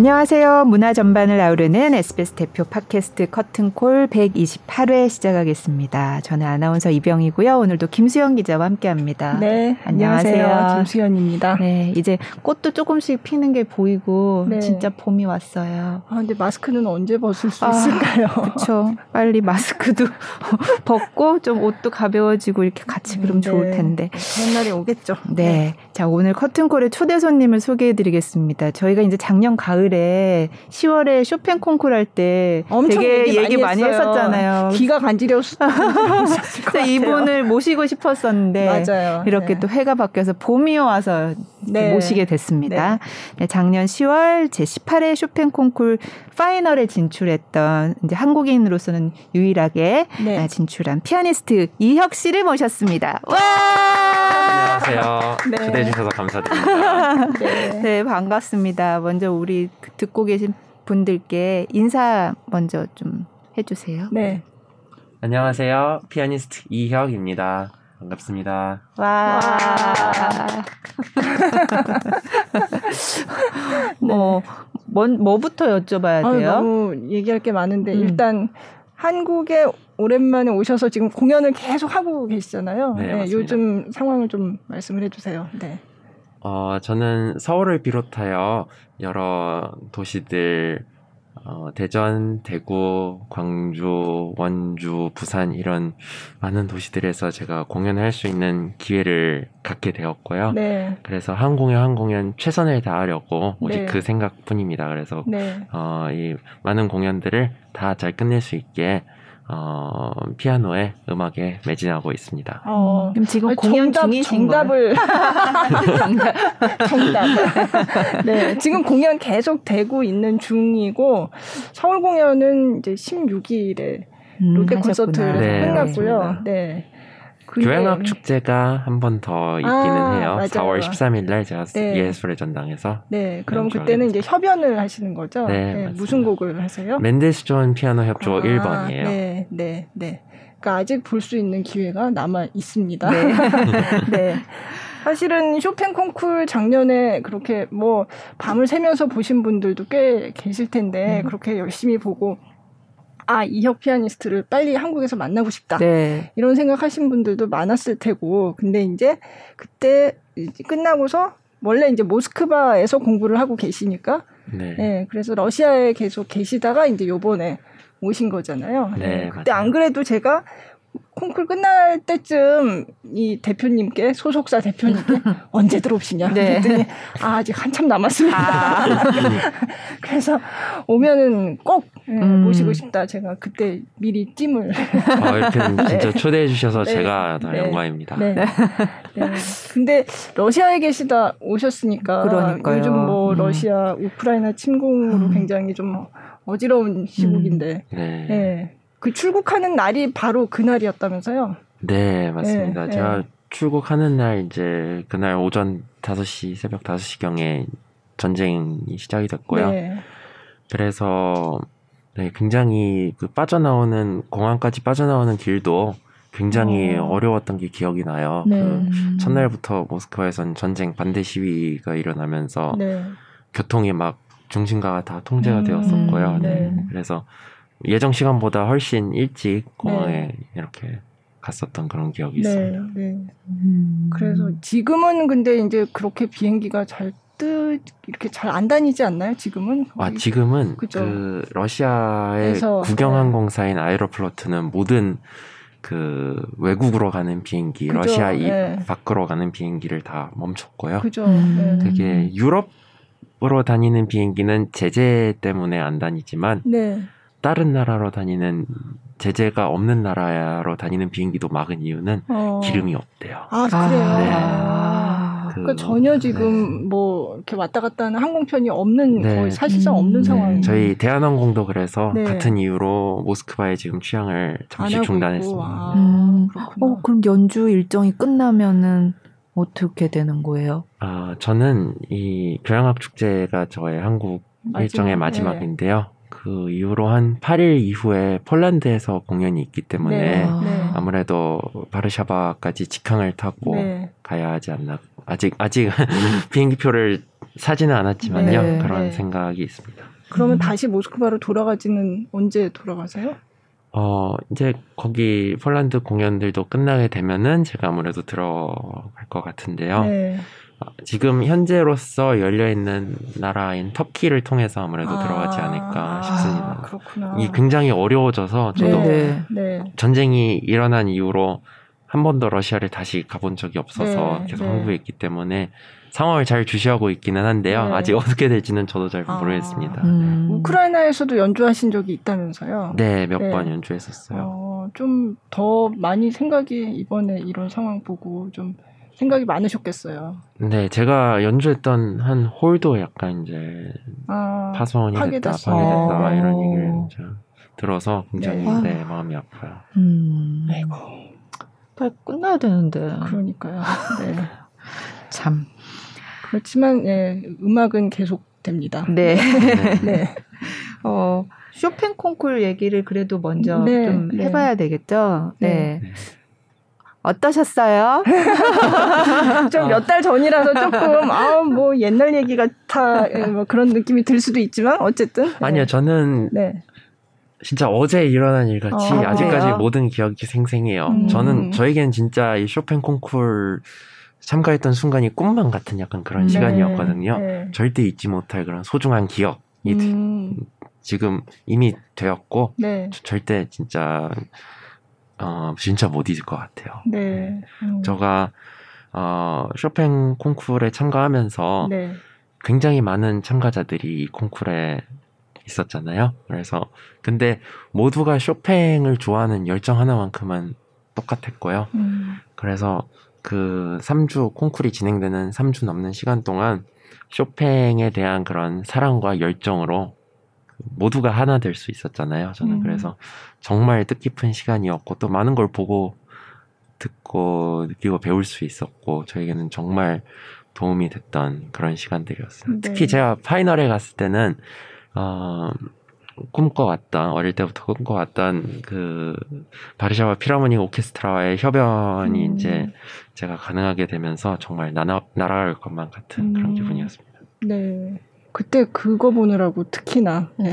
안녕하세요. 문화 전반을 아우르는 SBS 대표 팟캐스트 커튼콜 128회 시작하겠습니다. 저는 아나운서 이병이고요. 오늘도 김수현 기자와 함께합니다. 네, 안녕하세요. 안녕하세요. 김수현입니다. 네, 이제 꽃도 조금씩 피는 게 보이고 네. 진짜 봄이 왔어요. 아, 근데 마스크는 언제 벗을 수 아, 있을까요? 그렇죠. 빨리 마스크도 벗고 좀 옷도 가벼워지고 이렇게 같이 그럼 네. 좋을 텐데. 그런 날이 오겠죠. 네. 네. 자, 오늘 커튼콜의 초대 손님을 소개해-드리겠습니다. 저희가 이제 작년 가을 가을에 10월에 쇼팽 콩쿠르 할때 되게 얘기, 얘기 많이, 많이, 했었잖아요. 귀가 간지러웠 이분을 모시고 싶었었는데 맞아요. 이렇게 네. 또 해가 바뀌어서 봄이 와서 네. 모시게 됐습니다. 네. 네 작년 10월 제 18회 쇼팽 콩쿠르 파이널에 진출했던 이제 한국인으로서는 유일하게 네. 아, 진출한 피아니스트 이혁 씨를 모셨습니다. 와! 안녕하세요. 네. 초대해 주셔서 감사드립니다. 네. 네, 반갑습니다. 먼저 우리 듣고 계신 분들께 인사 먼저 좀 해주세요. 네. 안녕하세요. 피아니스트 이혁입니다. 반갑습니다. 와. 뭐, 뭐, 뭐부터 여쭤봐야 돼요? 아, 너무 얘기할 게 많은데, 음. 일단, 한국에 오랜만에 오셔서 지금 공연을 계속 하고 계시잖아요. 네, 네 요즘 상황을 좀 말씀을 해주세요. 네. 어, 저는 서울을 비롯하여 여러 도시들 어, 대전, 대구, 광주, 원주, 부산 이런 많은 도시들에서 제가 공연을 할 수 있는 기회를 갖게 되었고요. 네. 그래서 한 공연 한 공연 최선을 다하려고 오직 네. 그 생각뿐입니다. 그래서 네. 어, 이 많은 공연들을 다 잘 끝낼 수 있게 어, 피아노에 음악에 매진하고 있습니다. 어, 그럼 지금 공연 정답, 중이신 정답을 정답 정답. 네, 지금 공연 계속 되고 있는 중이고 서울 공연은 이제 16일에 음, 롯데 콘서트를 네, 끝났고요. 네. 교향악 축제가 한 번 더 있기는 아, 해요. 맞아요. 4월 13일 날 제가 네. 예술의 전당에서. 네, 그럼 그때는 이제 협연을 하시는 거죠? 네, 네 무슨 곡을 하세요? 맨델스존 피아노 협조 아, 1번이에요. 네, 네, 네. 그러니까 아직 볼 수 있는 기회가 남아 있습니다. 네. 네. 사실은 쇼팽 콩쿨 작년에 그렇게 뭐 밤을 새면서 보신 분들도 꽤 계실 텐데 음. 그렇게 열심히 보고 아 이혁 피아니스트를 빨리 한국에서 만나고 싶다 네. 이런 생각하신 분들도 많았을 테고 근데 이제 그때 이제 끝나고서 원래 이제 모스크바에서 공부를 하고 계시니까 네. 네 그래서 러시아에 계속 계시다가 이제 요번에 오신 거잖아요. 네, 네 그때 맞아요. 안 그래도 제가 콩쿨 끝날 때쯤 이 대표님께 소속사 대표님께 언제 들어오시냐 네. 그랬더니 아, 아직 한참 남았습니다. 아. 그래서 오면은 꼭 예, 음. 모시고 싶다. 제가 그때 미리 찜을 아, 이렇게 진짜 네. 초대해 주셔서 네. 제가 더 네. 영광입니다. 네. 네. 근데 러시아에 계시다 오셨으니까 그러니까요. 요즘 뭐 음. 러시아 우크라이나 침공으로 음. 굉장히 좀 어지러운 시국인데 음. 네. 네. 그 출국하는 날이 바로 그날이었다면서요? 네, 맞습니다. 네, 제가 네. 출국하는 날 이제 그날 오전 5시, 새벽 5시경에 전쟁이 시작이 됐고요. 네. 그래서 네, 굉장히 그 빠져나오는 공항까지 빠져나오는 길도 굉장히 어. 어려웠던 게 기억이 나요. 네. 그 첫날부터 모스크바에선 전쟁 반대 시위가 일어나면서 네. 교통이 막 중심가가 다 통제가 음, 되었었고요. 그래서 예정 시간보다 훨씬 일찍 공항에 네. 이렇게 갔었던 그런 기억이 네, 있습니다. 네. 음. 그래서 지금은 근데 이제 그렇게 비행기가 잘 뜨, 이렇게 잘 안 다니지 않나요? 지금은? 아, 지금은 그죠? 그 러시아의 국영항공사인 네. 아에로플로트는 모든 그 외국으로 가는 비행기, 그죠? 러시아 네. 밖으로 가는 비행기를 다 멈췄고요. 그죠. 음. 되게 유럽으로 다니는 비행기는 제재 때문에 안 다니지만 네. 다른 나라로 다니는 제재가 없는 나라로 다니는 비행기도 막은 이유는 어. 기름이 없대요. 아 그래요. 네. 아. 그, 그러니까 전혀 지금 네. 뭐 이렇게 왔다 갔다 하는 항공편이 없는 네. 거의 사실상 없는 음. 상황이에요. 저희 대한항공도 그래서 네. 같은 이유로 모스크바에 지금 취항을 잠시 중단했습니다. 아, 음. 어, 그럼 연주 일정이 끝나면은 어떻게 되는 거예요? 아, 저는 이 교향악 축제가 저의 한국 마지막, 일정의 마지막인데요. 그 이후로 한 8일 이후에 폴란드에서 공연이 있기 때문에 네, 네. 아무래도 바르샤바까지 직항을 타고 네. 가야 하지 않나. 아직 아직 비행기 표를 사지는 않았지만요. 네. 그런 네. 생각이 있습니다. 그러면 음. 다시 모스크바로 돌아가지는 언제 돌아가세요? 어, 이제 거기 폴란드 공연들도 끝나게 되면은 제가 아무래도 들어갈 것 같은데요. 네. 어, 지금 현재로서 열려 있는 나라인 터키를 통해서 아무래도 아, 들어가지 않을까 싶습니다. 아, 그렇구나. 이 굉장히 어려워져서 저도 네, 네. 전쟁이 일어난 이후로 한 번도 러시아를 다시 가본 적이 없어서 네, 계속 네. 한국에 있기 때문에 상황을 잘 주시하고 있기는 한데요. 네. 아직 어떻게 될지는 저도 잘 아, 모르겠습니다. 음. 우크라이나에서도 연주하신 적이 있다면서요? 네, 몇번 네. 연주했었어요. 어, 좀더 많이 생각이 이번에 이런 상황 보고 좀 생각이 많으셨겠어요. 네, 제가 연주했던 한 홀도 약간 이제 아, 파손이 파괴됐다, 됐다, 파괴됐다 아. 이런 얘기를 들어서 굉장히 네. 네, 마음이 아파요. 음. 아이고. 빨리 끝나야 되는데. 그러니까요. 네. 참. 그렇지만 예, 음악은 계속 됩니다. 네. 네. 어, 쇼팽 콩쿨 얘기를 그래도 먼저 네, 좀 네. 해봐야 되겠죠. 네. 네. 어떠셨어요? 좀 몇 달 전이라서 조금 아 뭐 옛날 얘기 같아 예, 뭐 그런 느낌이 들 수도 있지만 어쨌든 아니요 저는 네. 진짜 어제 일어난 일 같이 아, 직까지 모든 기억이 생생해요. 음. 저는 저에겐 진짜 이 쇼팽 콩쿨 참가했던 순간이 꿈만 같은 약간 그런 네. 시간이었거든요. 네. 절대 잊지 못할 그런 소중한 기억이 음. 지금 이미 되었고 네. 절대 진짜 어 진짜 못 잊을 것 같아요. 네. 음. 제가 어 쇼팽 콩쿠르에 참가하면서 네. 굉장히 많은 참가자들이 이 콩쿠르에 있었잖아요. 그래서 근데 모두가 쇼팽을 좋아하는 열정 하나만큼은 똑같았고요. 음. 그래서 그 3주 콩쿨이 진행되는 3주 넘는 시간 동안 쇼팽에 대한 그런 사랑과 열정으로 모두가 하나 될 수 있었잖아요. 저는 음. 그래서 정말 뜻깊은 시간이었고 또 많은 걸 보고 듣고 느끼고 배울 수 있었고 저에게는 정말 도움이 됐던 그런 시간들이었어요. 네. 특히 제가 파이널에 갔을 때는 어 꿈꿔왔던 어릴 때부터 꿈꿔왔던 그 바르샤바 피라모닉 오케스트라와의 협연이 음. 이제 제가 가능하게 되면서 정말 나나, 날아갈 것만 같은 음. 그런 기분이었습니다. 네. 그때 그거 보느라고 특히나 네.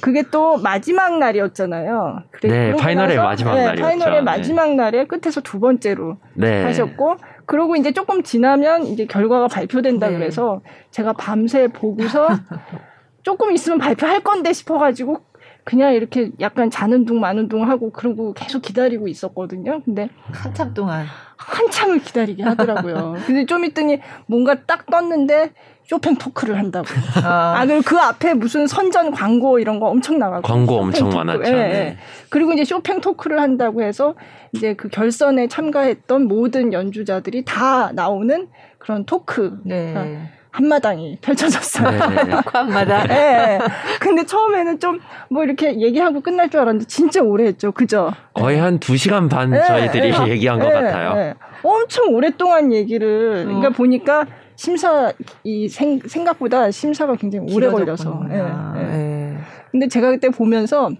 그게 또 마지막 날이었잖아요. 네, 파이널의 나서, 마지막 네, 날이었죠. 파이널의 네. 마지막 날에 끝에서 두 번째로 네. 하셨고 그러고 이제 조금 지나면 이제 결과가 발표된다 네. 그래서 제가 밤새 보고서 조금 있으면 발표할 건데 싶어가지고 그냥 이렇게 약간 자는 둥 마는 둥 하고 그러고 계속 기다리고 있었거든요. 근데 한참 동안 한참을 기다리게 하더라고요. 근데 좀 있더니 뭔가 딱 떴는데 쇼팽 토크를 한다고. 아, 아 그리고 그 앞에 무슨 선전 광고 이런 거 엄청 나가고. 광고 엄청 토크. 많았죠. 예, 예. 네. 그리고 이제 쇼팽 토크를 한다고 해서 이제 그 결선에 참가했던 모든 연주자들이 다 나오는 그런 토크. 네. 그러니까 한마당이 펼쳐졌어요. 네. 네. 한마당. 네. 근데 처음에는 좀 뭐 이렇게 얘기하고 끝날 줄 알았는데 진짜 오래 했죠. 그죠? 거의 한 2시간 반 네. 저희들이 네. 얘기한 것 같아요. 엄청 오랫동안 얘기를 어. 그러니까 보니까 심사 이 생, 생각보다 심사가 굉장히 오래 걸려서. 예. 예. 근데 제가 그때 보면서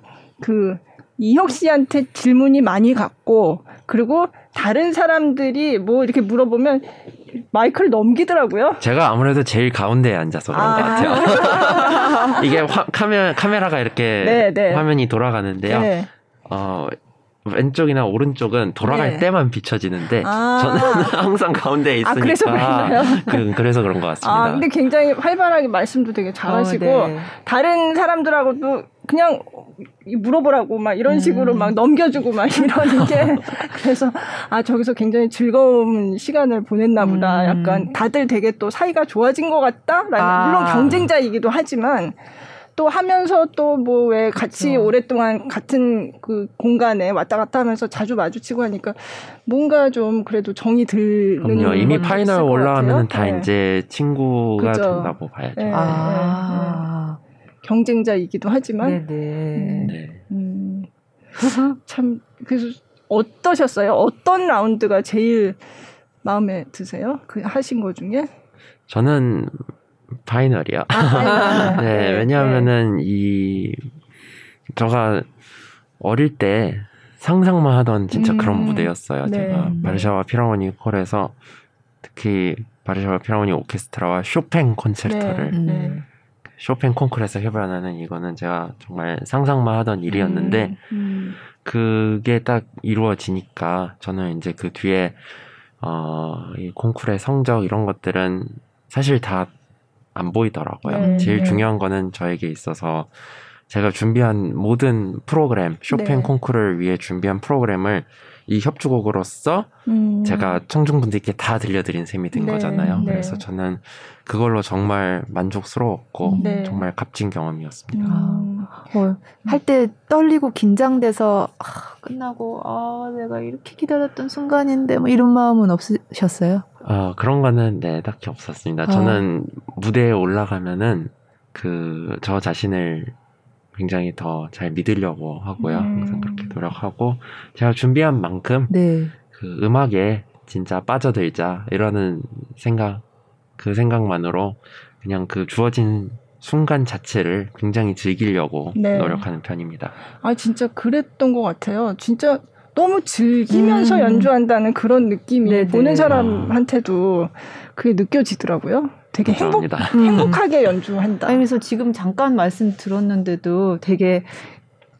그 이혁 씨한테 질문이 많이 갔고 그리고 다른 사람들이 뭐 이렇게 물어보면 마이크를 넘기더라고요. 제가 아무래도 제일 가운데에 앉아서 그런 아. 것 같아요. 이게 화, 카메, 카메라가 이렇게 네, 네. 화면이 돌아가는데요. 네. 어, 왼쪽이나 오른쪽은 돌아갈 네. 때만 비춰지는데 아~ 저는 항상 가운데에 있으니까 아, 그래서 그, 그래서 그런 것 같습니다. 아, 근데 굉장히 활발하게 말씀도 되게 잘하시고 어, 네. 다른 사람들하고도 그냥 물어보라고 막 이런 음. 식으로 음. 막 넘겨주고 막 이러는 게 그래서 아 저기서 굉장히 즐거운 시간을 보냈나 보다. 음. 약간 다들 되게 또 사이가 좋아진 것 같다라는 아. 물론 경쟁자이기도 하지만 또 하면서 또 뭐 왜 같이 그렇죠. 오랫동안 같은 그 공간에 왔다 갔다 하면서 자주 마주치고 하니까 뭔가 좀 그래도 정이 드는 이미 파이널 올라가면 다 네. 이제 친구가 그죠. 된다고 봐야죠. 네, 아. 네, 경쟁자이기도 하지만 네네. 네. 음, 참 그래서 어떠셨어요? 어떤 라운드가 제일 마음에 드세요? 그 하신 거 중에? 저는 파이널이요. 아, 네, 네, 왜냐하면은 네. 이 저가 어릴 때 상상만 하던 진짜 음, 그런 무대였어요. 네, 제가 바르샤와 피라모니 콜에서 특히 바르샤바 필하모니 오케스트라와 쇼팽 콘체르토를 네, 네. 쇼팽 콩쿠르에서 협연하는 이거는 제가 정말 상상만 하던 일이었는데 음, 음. 그게 딱 이루어지니까 저는 이제 그 뒤에 어이 콩쿠르의 성적 이런 것들은 사실 다 안 보이더라고요. 네, 제일 네. 중요한 거는 저에게 있어서 제가 준비한 모든 프로그램 쇼팽 네. 콩쿠르를 위해 준비한 프로그램을 이 협주곡으로서 음. 제가 청중분들께 다 들려드린 셈이 된 네, 거잖아요. 네. 그래서 저는 그걸로 정말 만족스러웠고 네. 정말 값진 경험이었습니다. 음. 어, 할때 떨리고 긴장돼서 아, 끝나고 아 내가 이렇게 기다렸던 순간인데 뭐 이런 마음은 없으셨어요? 어, 그런 거는 네 딱히 없었습니다. 아. 저는 무대에 올라가면은 그 저 자신을 굉장히 더 잘 믿으려고 하고요. 음. 항상 그렇게 노력하고 제가 준비한 만큼 네. 그 음악에 진짜 빠져들자 이러는 생각 그 생각만으로 그냥 그 주어진 순간 자체를 굉장히 즐기려고 네. 노력하는 편입니다. 아 진짜 그랬던 것 같아요. 진짜 너무 즐기면서 음. 연주한다는 그런 느낌이 네네. 보는 사람한테도 그게 느껴지더라고요. 되게 행복, 음. 행복하게 연주한다. 아니, 그래서 지금 잠깐 말씀 들었는데도 되게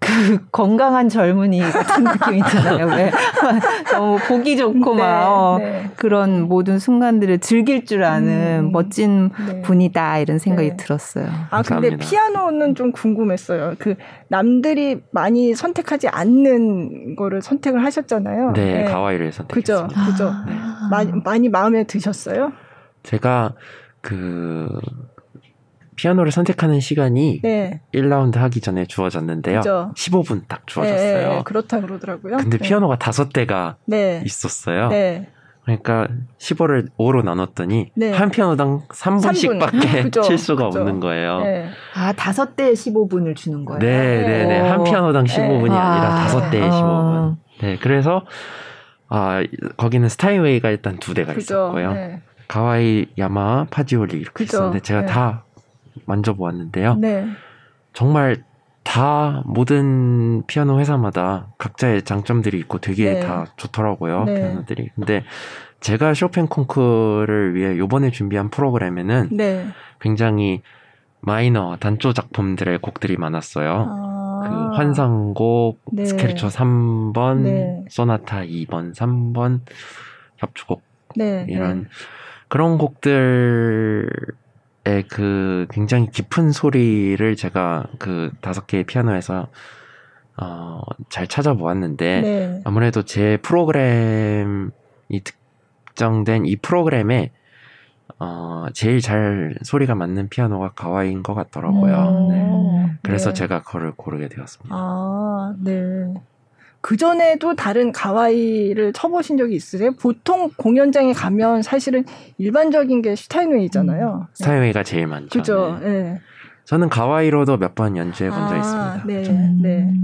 그 건강한 젊은이 같은 느낌 있잖아요. 왜 너무 보기 좋고 네, 막 어, 네. 그런 모든 순간들을 즐길 줄 아는 음, 멋진 네. 분이다 이런 생각이 네. 들었어요. 아 감사합니다. 근데 피아노는 좀 궁금했어요. 그 남들이 많이 선택하지 않는 거를 선택을 하셨잖아요. 네, 네. 가와이를 선택했습니다. 그죠, 그죠. 아. 많이 많이 마음에 드셨어요? 제가 그 피아노를 선택하는 시간이 네. 1라운드 하기 전에 주어졌는데요. 그죠. 15분 딱 주어졌어요. 네, 그렇다 그러더라고요. 근데 네. 피아노가 다섯 대가 네. 있었어요. 네. 그러니까 15를 5로 나눴더니 네. 한 피아노당 3분씩밖에 3분. 칠 수가 그죠. 없는 거예요. 네. 아, 다섯 대에 15분을 주는 거예요. 네, 네, 네. 한 피아노당 15분이 아니라 다섯 대에 15분. 네, 그래서 아, 거기는 스타이웨이가 일단 두 대가 그죠. 있었고요. 네. 가와이, 야마, 파지올리 이렇게 그죠. 있었는데 제가 네. 다 만져보았는데요. 네. 정말 다 모든 피아노 회사마다 각자의 장점들이 있고 되게 네. 다 좋더라고요. 네. 피아노들이. 근데 제가 쇼팽 콩쿠르를 위해 요번에 준비한 프로그램에는 네. 굉장히 마이너 단조 작품들의 곡들이 많았어요. 아~ 그 환상곡, 네. 스케르초 3번, 소나타 2번, 3번, 협주곡 이런 그런 곡들 그 굉장히 깊은 소리를 제가 그 다섯 개의 피아노에서 어, 잘 찾아보았는데 네. 아무래도 제 프로그램이 특정된 이 프로그램에 어, 제일 잘 소리가 맞는 피아노가 가와이인 것 같더라고요. 네. 그래서 네. 제가 그걸 고르게 되었습니다. 아, 네. 그 전에도 다른 가와이를 쳐보신 적이 있으세요? 보통 공연장에 가면 사실은 일반적인 게 슈타인웨이잖아요. 음. 스타인웨이가 제일 많죠. 그죠. 네. 네. 저는 가와이로도 몇 번 연주해 본적 아, 있습니다. 네, 네.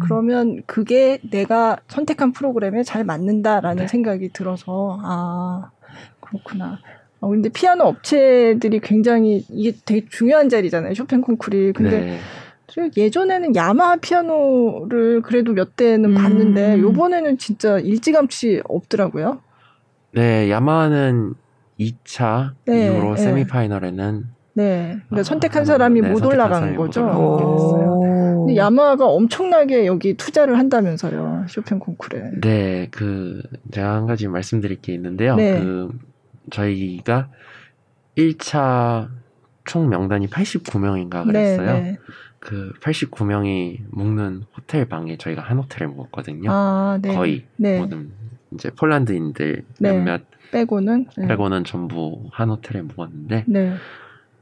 그러면 그게 내가 선택한 프로그램에 잘 맞는다라는 네. 생각이 들어서 아 그렇구나. 어, 근데 피아노 업체들이 굉장히 이게 되게 중요한 자리잖아요. 쇼팽 콩쿠리. 근데 네. 예전에는 야마하 피아노를 그래도 몇 대는 음. 봤는데 요번에는 진짜 일찌감치 없더라고요. 네, 야마하는 2차 네, 이후로 네. 세미파이널에는 네. 그러니까 아, 선택한 사람이 네, 못 올라가는 거죠. 근데 야마하가 엄청나게 여기 투자를 한다면서요. 쇼팽 콩쿠르에. 네, 그 제가 한 가지 말씀드릴 게 있는데요. 네. 그 저희가 1차 총 명단이 89명인가 그랬어요. 그 89명이 묵는 호텔 방에 저희가 한 호텔을 묵었거든요. 아, 네. 거의 네. 모든 이제 폴란드인들 네. 몇몇 빼고는 네. 빼고는 전부 한 호텔에 묵었는데 네.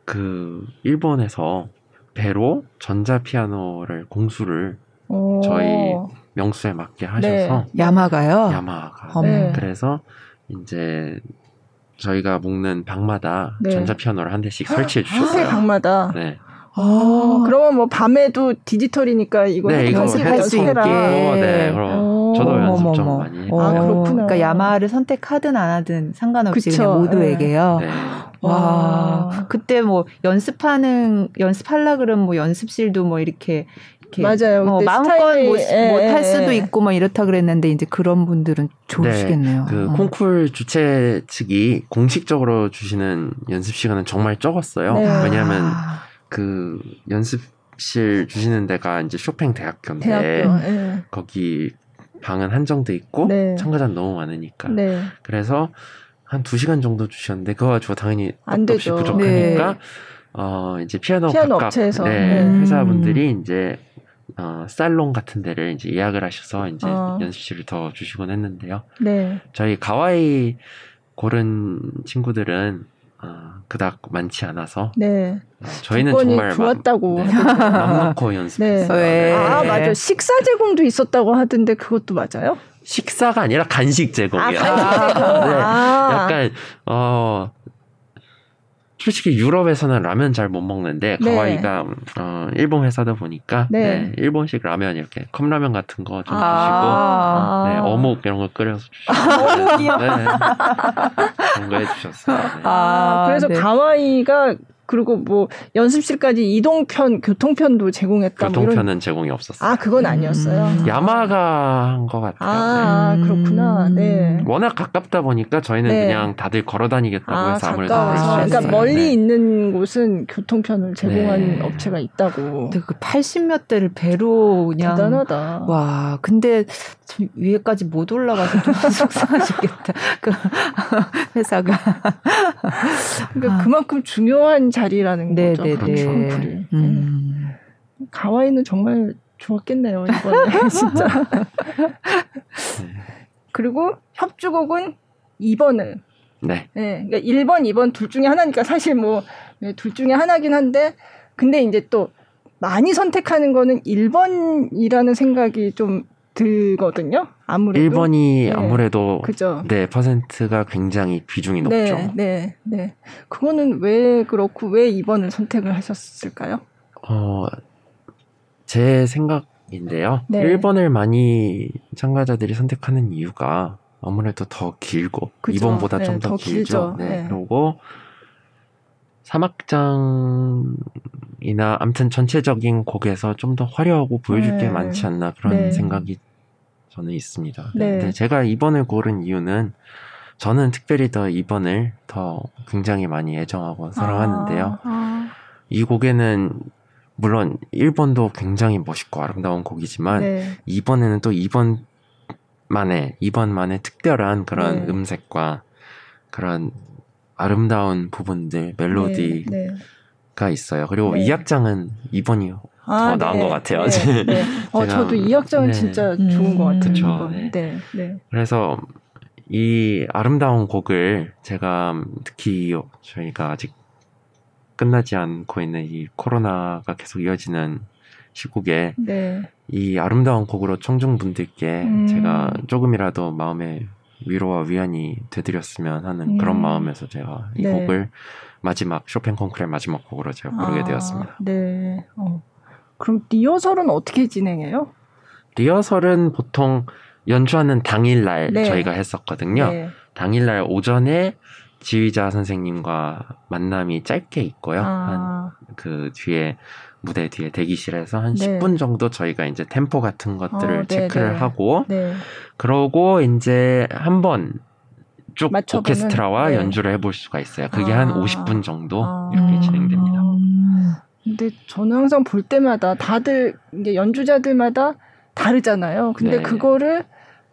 그 일본에서 배로 전자 피아노를 공수를 오. 저희 명수에 맞게 하셔서 네. 야마가요. 야마가. 네. 그래서 이제 저희가 묵는 방마다 전자 피아노를 한 대씩 설치해 주셨어요. 호텔 방마다. 네. 아, 그러면 뭐 밤에도 디지털이니까 이거 네, 연습할 수 있게. 네, 그럼 저도 연습 좀 많이. 아, 그렇구나. 그러니까 야마를 선택하든 안 하든 상관없이 그쵸? 그냥 모두에게요. 네. 와, 그때 뭐 연습하는 연습하려 그러면 뭐 연습실도 뭐 이렇게 맞아요. 어, 마음껏 못할 수도 있고 뭐 이렇다 그랬는데 이제 그런 분들은 좋으시겠네요. 네, 그 어. 콩쿨 주최 측이 공식적으로 주시는 연습 시간은 정말 적었어요. 네. 왜냐하면 아. 그 연습실 주시는 데가 이제 쇼팽 대학교인데 대학교, 네. 거기 방은 한정돼 있고 네. 참가자는 너무 많으니까 네. 그래서 한 두 시간 정도 주셨는데 그거 가지고 당연히 없이 부족하니까 네. 어 이제 피아노, 피아노 각각 업체에서 네, 음. 회사분들이 이제 어, 살롱 같은 데를 이제 예약을 하셔서 이제 어. 연습실을 더 주시곤 했는데요. 네. 저희 가와이 고른 친구들은 어, 그닥 많지 않아서 네. 어, 저희는 정말 좋았다고 네, 맘 놓고 연습했어요. 네. 네. 아 맞아 식사 제공도 있었다고 하던데 그것도 맞아요? 식사가 아니라 간식 제공이요. 아, 간식 제공. 네. 아. 약간 어 솔직히 유럽에서는 라면 잘 못 먹는데 네. 가와이가 어, 일본 회사다 보니까 네. 네, 일본식 라면 이렇게 컵라면 같은 거좀 아~ 주시고 네, 어묵 이런 거 끓여서 주시고 네, 그런 거 해주셨어요. 네. 아, 그래서 네. 가와이가 그리고 뭐 연습실까지 이동편, 교통편도 제공했다. 교통편은 뭐 이런... 제공이 없었어요. 아, 그건 아니었어요. 음. 야마가 한 것 같아요. 아, 네. 그렇구나. 네. 워낙 가깝다 보니까 저희는 네. 그냥 다들 걸어 다니겠다고 아, 해서 아무래도 그러니까 멀리 네. 있는 곳은 교통편을 제공한 네. 업체가 있다고. 근데 그 80몇 대를 배로 그냥 대단하다. 와, 근데 위에까지 못 올라가서 좀 속상하시겠다. 그 회사가. 그러니까 아. 그만큼 중요한 자리라는 네, 거죠. 네, 네. 음. 가와이는 정말 좋았겠네요 이번에 진짜. 그리고 협주곡은 2번을. 네. 네. 그러니까 1번, 2번 둘 중에 하나니까 사실 뭐둘 네, 중에 하나긴 한데 근데 이제 또 많이 선택하는 거는 1번이라는 생각이 좀 들거든요. 아무래도 1번이 네. 아무래도 그죠. 네, 퍼센트가 굉장히 비중이 네, 높죠. 네, 네. 그거는 왜 그렇고 왜 2번을 선택을 하셨을까요? 어, 제 생각인데요. 네. 1번을 많이 참가자들이 선택하는 이유가 아무래도 더 길고 그죠. 2번보다 네, 좀더 길죠. 네. 네. 그리고 사막장 이나 아무튼 전체적인 곡에서 좀 더 화려하고 보여줄 네. 게 많지 않나 그런 네. 생각이 저는 있습니다. 네. 근데 제가 2번을 고른 이유는 저는 특별히 더 2번을 더 굉장히 많이 애정하고 사랑하는데요. 아, 아. 이 곡에는 물론 1번도 굉장히 멋있고 아름다운 곡이지만 네. 2번에는 또 2번만의 2번만의 특별한 그런 네. 음색과 그런 아름다운 부분들 멜로디 가. 있어요. 그리고 네. 이 악장은 2번이 아, 더 나은 네. 것 같아요. 네, 네. 어, 저도 이 악장은 네. 진짜 좋은 것 같아요. 그쵸, 네. 네. 네. 그래서 이 아름다운 곡을 제가 특히 저희가 아직 끝나지 않고 있는 이 코로나가 계속 이어지는 시국에 네. 이 아름다운 곡으로 청중분들께 음. 제가 조금이라도 마음에 위로와 위안이 되드렸으면 하는 음. 그런 마음에서 제가 이 네. 곡을 마지막 쇼팽 콩쿠르의 마지막 곡으로 제가 부르게 아, 되었습니다. 네. 어. 그럼 리허설은 어떻게 진행해요? 리허설은 보통 연주하는 당일날 네. 저희가 했었거든요. 네. 당일날 오전에 지휘자 선생님과 만남이 짧게 있고요. 아. 한그 뒤에 무대 뒤에 대기실에서 한 네. 10분 정도 저희가 이제 템포 같은 것들을 어, 체크를 네. 하고 네. 그러고 이제 한번 쭉 오케스트라와 네. 연주를 해볼 수가 있어요. 그게 아. 한 50분 정도 아. 이렇게 진행됩니다. 근데 저는 항상 볼 때마다 다들 이제 연주자들마다 다르잖아요. 근데 네. 그거를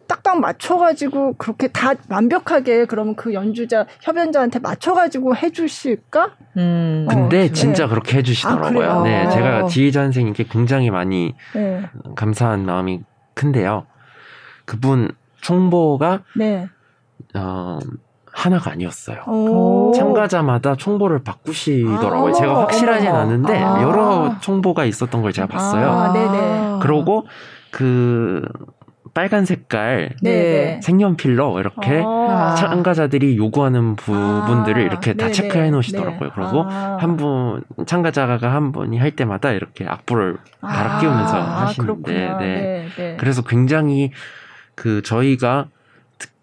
딱딱 맞춰가지고 그렇게 다 완벽하게 그러면 그 연주자 협연자한테 맞춰가지고 해주실까? 음. 근데 어, 진짜 네. 그렇게 해주시더라고요. 아, 네, 제가 지휘자 선생님께 굉장히 많이 네. 감사한 마음이 큰데요. 그분 총보가 네. 어, 하나가 아니었어요. 참가자마다 총보를 바꾸시더라고요. 아~ 제가 확실하진 않은데 아~ 여러 총보가 있었던 걸 제가 봤어요. 아~ 그러고 그 빨간 색깔 네. 색연필로 이렇게 아~ 참가자들이 요구하는 부분들을 이렇게 다 체크해 놓으시더라고요. 네. 그리고 한분 참가자가 한 분이 할 때마다 이렇게 악보를 갈아 끼우면서 하시는데 네. 그래서 굉장히 그 저희가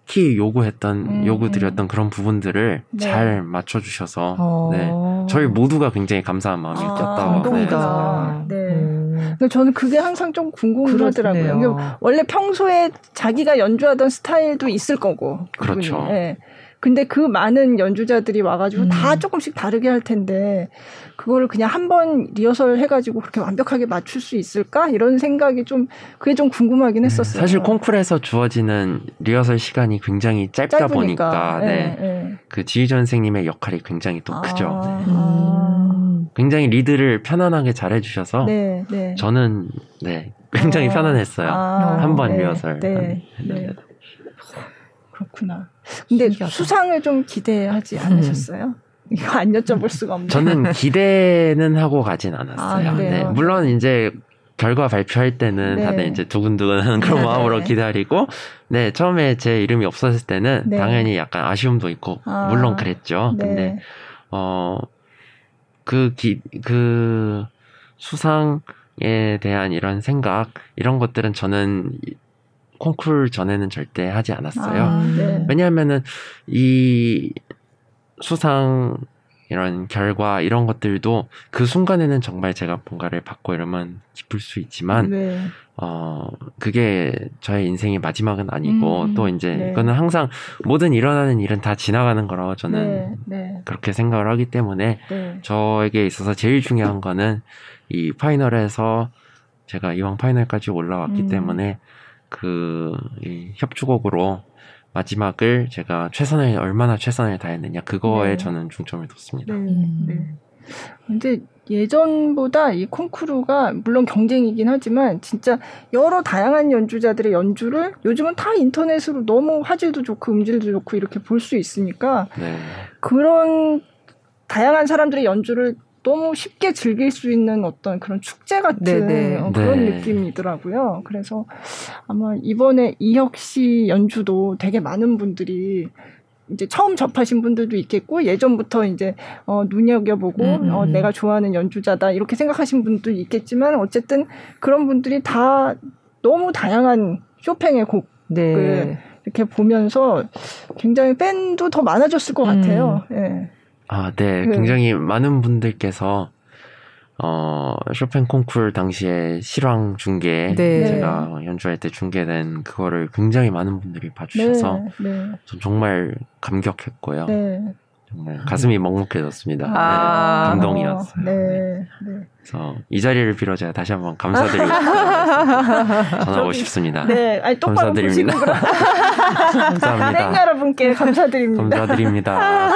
특히 요구했던 음, 요구드렸던 음. 그런 부분들을 네. 잘 맞춰주셔서 어. 네 저희 모두가 굉장히 감사한 마음이 아, 었다고 감동이다. 네. 네. 음. 네. 저는 그게 항상 좀 궁금하더라고요. 원래 평소에 자기가 연주하던 스타일도 있을 거고. 그렇죠. 네. 근데 그 많은 연주자들이 와가지고 음. 다 조금씩 다르게 할 텐데 그거를 그냥 한 번 리허설 해가지고 그렇게 완벽하게 맞출 수 있을까 이런 생각이 좀 그게 좀 궁금하긴 네, 했었어요. 사실 콩쿨에서 주어지는 리허설 시간이 굉장히 짧다 짧으니까. 보니까 네. 네. 네. 그 지휘 선생님의 역할이 굉장히 또 아. 크죠. 네. 음. 굉장히 리드를 편안하게 잘 해주셔서 네, 네. 저는 네 굉장히 아. 편안했어요. 아. 한번 리허설. 네. 네. 그렇구나. 근데 신기하다. 수상을 좀 기대하지 않으셨어요? 음. 이거 안 여쭤볼 수가 없네요. 저는 기대는 하고 가진 않았어요. 아, 네. 물론 이제 결과 발표할 때는 네. 다들 이제 두근두근하는 그런 네. 마음으로 기다리고, 네 처음에 제 이름이 없었을 때는 네. 당연히 약간 아쉬움도 있고, 아, 물론 그랬죠. 네. 근데 어그 기그 수상에 대한 이런 생각 이런 것들은 저는 콩쿨 전에는 절대 하지 않았어요. 아, 네. 왜냐하면은 이 수상 이런 결과 이런 것들도 그 순간에는 정말 제가 뭔가를 받고 이러면 기쁠 수 있지만 네. 어 그게 저의 인생의 마지막은 아니고 음, 또 이제 네. 이거는 항상 모든 일어나는 일은 다 지나가는 거라고 저는 네, 네. 그렇게 생각을 하기 때문에 네. 저에게 있어서 제일 중요한 거는 이 파이널에서 제가 이왕 파이널까지 올라왔기 음. 때문에 그이 협주곡으로 마지막을 제가 최선을 얼마나 최선을 다했느냐 그거에 네. 저는 중점을 뒀습니다. 네, 네. 음. 근데 예전보다 이 콩쿠르가 물론 경쟁이긴 하지만 진짜 여러 다양한 연주자들의 연주를 요즘은 다 인터넷으로 너무 화질도 좋고 음질도 좋고 이렇게 볼 수 있으니까 네. 그런 다양한 사람들의 연주를 너무 쉽게 즐길 수 있는 어떤 그런 축제 같은 네, 어, 그런 네. 느낌이더라고요. 그래서 아마 이번에 이혁 씨 연주도 되게 많은 분들이 이제 처음 접하신 분들도 있겠고 예전부터 이제 어 눈여겨보고 음, 음, 어 음. 내가 좋아하는 연주자다 이렇게 생각하신 분도 있겠지만 어쨌든 그런 분들이 다 너무 다양한 쇼팽의 곡을 네. 이렇게 보면서 굉장히 팬도 더 많아졌을 것 같아요. 음. 예. 아, 네. 네. 굉장히 많은 분들께서 어, 쇼팽 콩쿨 당시에 실황 중계 네. 제가 연주할 때 중계된 그거를 굉장히 많은 분들이 봐주셔서 네. 네. 전 정말 감격했고요. 네. 정말 가슴이 먹먹해졌습니다. 아~ 네, 감동이었어요. 네, 네. 그래서 이 자리를 빌어 제가 다시 한번 감사드리고 전하고 싶습니다. 네, 아니, 감사드립니다. 감사합니다. 팬 여러분께 감사드립니다. 감사드립니다.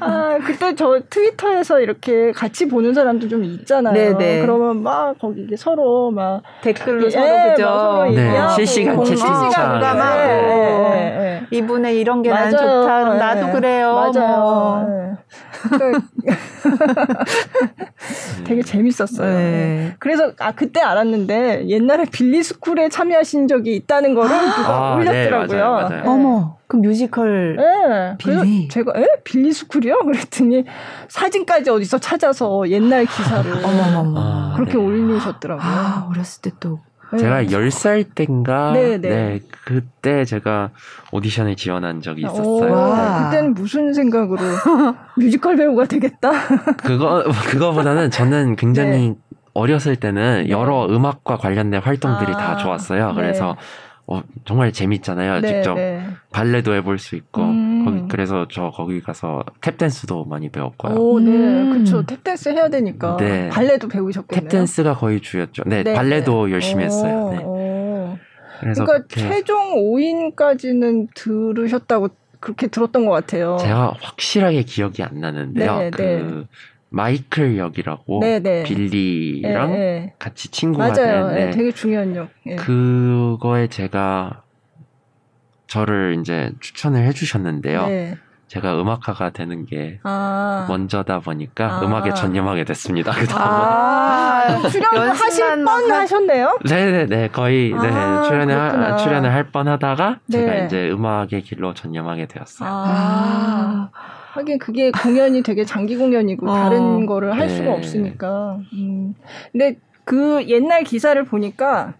아, 그때 저 트위터에서 이렇게 같이 보는 사람도 좀 있잖아요. 네네. 네. 그러면 막 거기 서로 막 댓글로 예, 서로 그죠. 서로 네, 실시간 채팅창. 네, 네, 네, 이분의 이런 게 난 좋다. 나도 네. 그래요. 맞아요. 뭐. 그러니까 되게 재밌었어요. 네. 그래서 아 그때 알았는데 옛날에 빌리 스쿨에 참여하신 적이 있다는 거를 누가 아, 올렸더라고요. 네, 맞아요, 맞아요. 어머. 그 뮤지컬 네. 빌리. 제가 에 빌리 스쿨이요? 그랬더니 사진까지 어디서 찾아서 옛날 기사를 어머머머 아, 그렇게 네. 올리셨더라고요. 아, 어렸을 때 또. 네. 제가 10살 땐가 네, 네. 네, 그때 제가 오디션에 지원한 적이 있었어요. 와, 네. 그때는 무슨 생각으로 뮤지컬 배우가 되겠다. 그거 그거보다는 저는 굉장히 네. 어렸을 때는 네. 여러 음악과 관련된 활동들이 아, 다 좋았어요. 그래서 어, 정말 재밌잖아요. 네, 직접 네. 발레도 해볼 수 있고 음. 거기 그래서 저 거기 가서 탭댄스도 많이 배웠고요. 오, 네, 음. 그렇죠. 탭댄스 해야 되니까 네. 발레도 배우셨겠네요. 탭댄스가 거의 주였죠. 네, 네 발레도 네. 열심히 오, 했어요. 네. 오. 그래서 그러니까 그렇게... 최종 5인까지는 들으셨다고 그렇게 들었던 것 같아요. 제가 확실하게 기억이 안 나는데요. 네, 그 마이클 역이라고 네네. 네. 빌리랑 네, 네. 같이 친구가 맞아요. 되는데 네, 되게 중요한 역. 예. 그거에 제가 저를 이제 추천을 해주셨는데요. 네. 제가 음악가가 되는 게 아. 먼저다 보니까 아. 음악에 전념하게 됐습니다. 그 다음은 아, 출연하실 뻔 하셨네요. 네네네 거의 네 아, 출연을 하, 출연을 할 뻔하다가 네. 제가 이제 음악의 길로 전념하게 되었어요. 아. 하긴 그게 공연이 되게 장기 공연이고 어. 다른 거를 할 네. 수가 없으니까. 음. 근데 그 옛날 기사를 보니까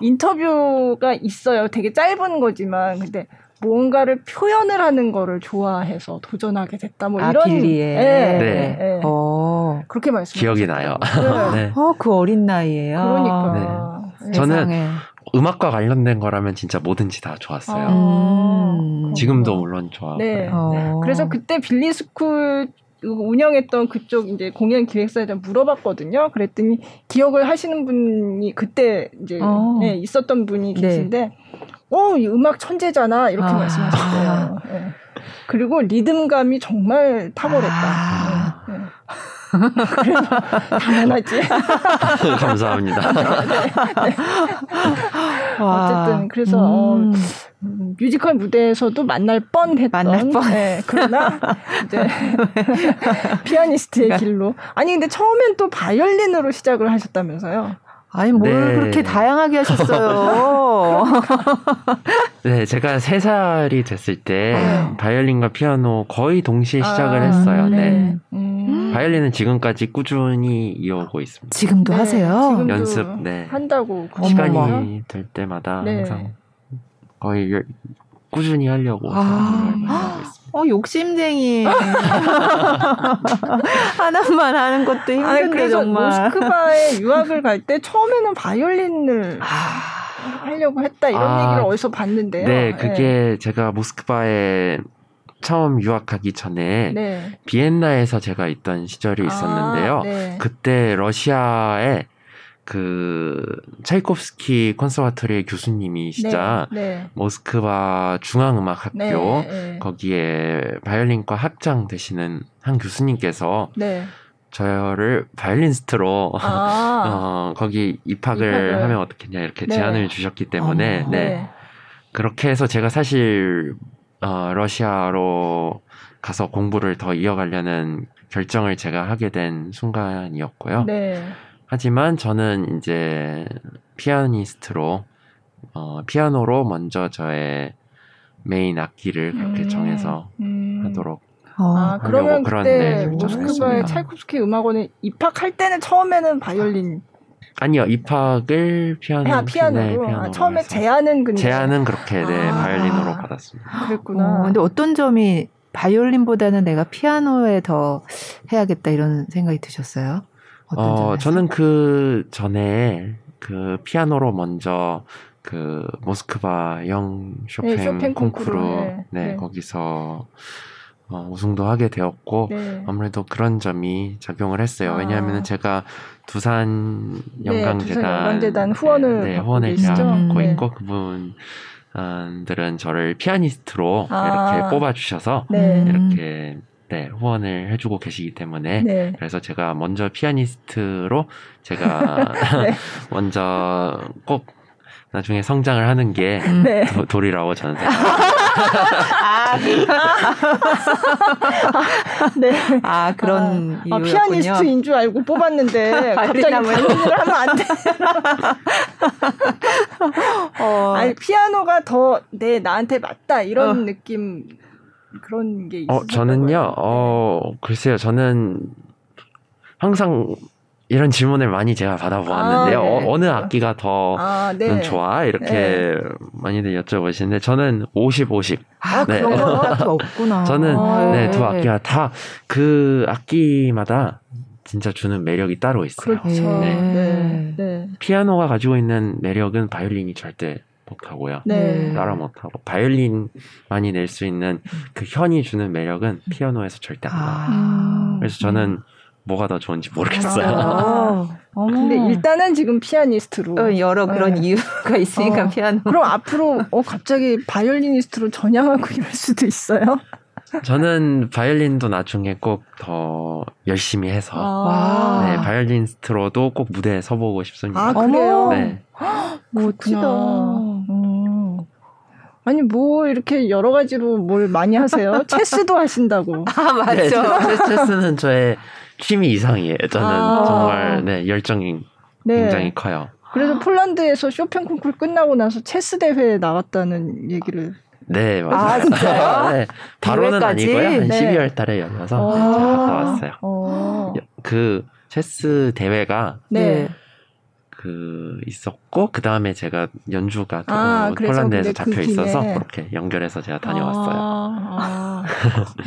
인터뷰가 있어요. 되게 짧은 거지만 근데 뭔가를 표현을 하는 거를 좋아해서 도전하게 됐다. 뭐 아, 이런 빌리에. 네. 네. 네. 어. 그렇게 말씀. 기억이 나요. 네. 어, 그 어린 나이에요. 그러니까. 네. 저는 음악과 관련된 거라면 진짜 뭐든지 다 좋았어요. 음. 지금도 물론 좋아하고. 네. 어. 그래서 그때 빌리 스쿨 운영했던 그쪽 이제 공연 기획사에 물어봤거든요. 그랬더니 기억을 하시는 분이 그때 이제 어. 네, 있었던 분이 계신데, 어, 이 음악 천재잖아 이렇게 아. 말씀하셨어요. 네. 그리고 리듬감이 정말 탁월했다. 아. 네. 네. 그래서 당연하지. 감사합니다. 네, 어쨌든 그래서 음. 어, 뮤지컬 무대에서도 만날 뻔했던 만날 뻔. 네, 그러나 이제 피아니스트의 그러니까. 길로 아니 근데 처음엔 또 바이올린으로 시작을 하셨다면서요? 아니 뭘 네. 그렇게 다양하게 하셨어요. 네, 제가 세 살이 됐을 때 네. 바이올린과 피아노 거의 동시에 시작을 아, 했어요. 네. 네. 음. 바이올린은 지금까지 꾸준히 이어오고 있습니다. 지금도 네, 하세요? 지금도 연습, 네. 한다고 시간이 어머. 될 때마다 네. 항상 거의 꾸준히 하려고 아. 어 욕심쟁이 하나만 하는 것도 힘든데 아니, 그래서 정말 모스크바에 유학을 갈 때 처음에는 바이올린을 아. 하려고 했다 이런 아, 얘기를 어디서 봤는데요. 네, 그게 네. 제가 모스크바에 처음 유학하기 전에 네. 비엔나에서 제가 있던 시절이 아, 있었는데요. 아, 네. 그때 러시아에 그 차이콥스키 콘서바토리의 교수님이시자 네, 네. 모스크바 중앙음악학교 네, 네, 거기에 바이올린과 학장 되시는 한 교수님께서 네. 저를 바이올리니스트로 아~ 어, 거기 입학을, 입학을, 하면 어떻겠냐 이렇게 네. 제안을 주셨기 때문에 어, 네. 그렇게 해서 제가 사실 어, 러시아로 가서 공부를 더 이어가려는 결정을 제가 하게 된 순간이었고요. 네. 하지만 저는 이제 피아니스트로 어, 피아노로 먼저 저의 메인 악기를 그렇게 음, 정해서 음. 하도록 아, 그러면 그때 네, 모스크바의 찰콥스키 음악원에 입학할 때는 처음에는 바이올린 아니요 입학을 피아노 아, 피아노로 네, 아, 처음에 제안은 근데 제안은 그렇게 네 아, 바이올린으로 받았습니다. 그랬구나. 어, 근데 어떤 점이 바이올린보다는 내가 피아노에 더 해야겠다 이런 생각이 드셨어요? 어, 저는 그 전에 그 피아노로 먼저 그 모스크바 영 쇼팽, 네, 쇼팽 콩쿠르 네, 네, 네, 거기서 어, 우승도 하게 되었고 네. 아무래도 그런 점이 작용을 했어요. 아. 왜냐하면 제가 두산 영광재단, 네, 단 후원을 네, 후원을 받고 네. 있고 그분 들은 저를 피아니스트로 아. 이렇게 뽑아주셔서 네. 이렇게 네, 후원을 해주고 계시기 때문에 네. 그래서 제가 먼저 피아니스트로 제가 네. 먼저 꼭 나중에 성장을 하는 게 네. 도, 리라고 저는 생각합니다. 아, 네. 아, 그런 아, 아, 피아니스트인 줄 알고 뽑았는데 갑자기 바이올린을 하면 안 돼. 어. 아니, 피아노가 더 내 나한테 맞다 이런 어. 느낌 그런 게 있어요. 어, 저는요. 어, 글쎄요. 저는 항상 이런 질문을 많이 제가 받아보았는데요. 아, 네. 어, 느 악기가 더 아, 네. 좋아? 이렇게 네. 많이들 여쭤보시는데 저는 50, 50. 아, 네. 그런 거 없구나. 저는 아, 네, 두 악기가 다 그 악기마다 진짜 주는 매력이 따로 있어요. 그렇죠. 네. 네. 네. 피아노가 가지고 있는 매력은 바이올린이 절대 못하고요. 네. 따라 못하고 바이올린만이 낼 수 있는 그 현이 주는 매력은 피아노에서 절대 안 나와요. 아. 그래서 저는 뭐가 더 좋은지 모르겠어요. 아, 근데 일단은 지금 피아니스트로 어, 여러 그런 네. 이유가 있으니까 어, 피아노. 그럼 앞으로 어 갑자기 바이올리니스트로 전향하고 이럴 수도 있어요. 저는 바이올린도 나중에 꼭 더 열심히 해서 아~ 네, 바이올리니스트로도 꼭 무대에 서보고 싶습니다. 아 그래요? 네. 멋지다. 음. 아니 뭐 이렇게 여러 가지로 뭘 많이 하세요? 체스도 하신다고. 아 맞죠. 네, 체스는 저의 취미 이상이에요. 저는 아. 정말 네 열정이 네. 굉장히 커요. 그래서 폴란드에서 쇼팽 콩쿠르 끝나고 나서 체스 대회에 나갔다는 얘기를. 네 맞아요. 아? 네, 바로는 아니고요. 한 네. 12월 달에 열려서 어. 갔다 왔어요. 어. 그 체스 대회가 네. 그그 있었고 그 다음에 제가 연주가 아, 폴란드에서 그 잡혀 있어서 그렇게 연결해서 제가 다녀왔어요. 아,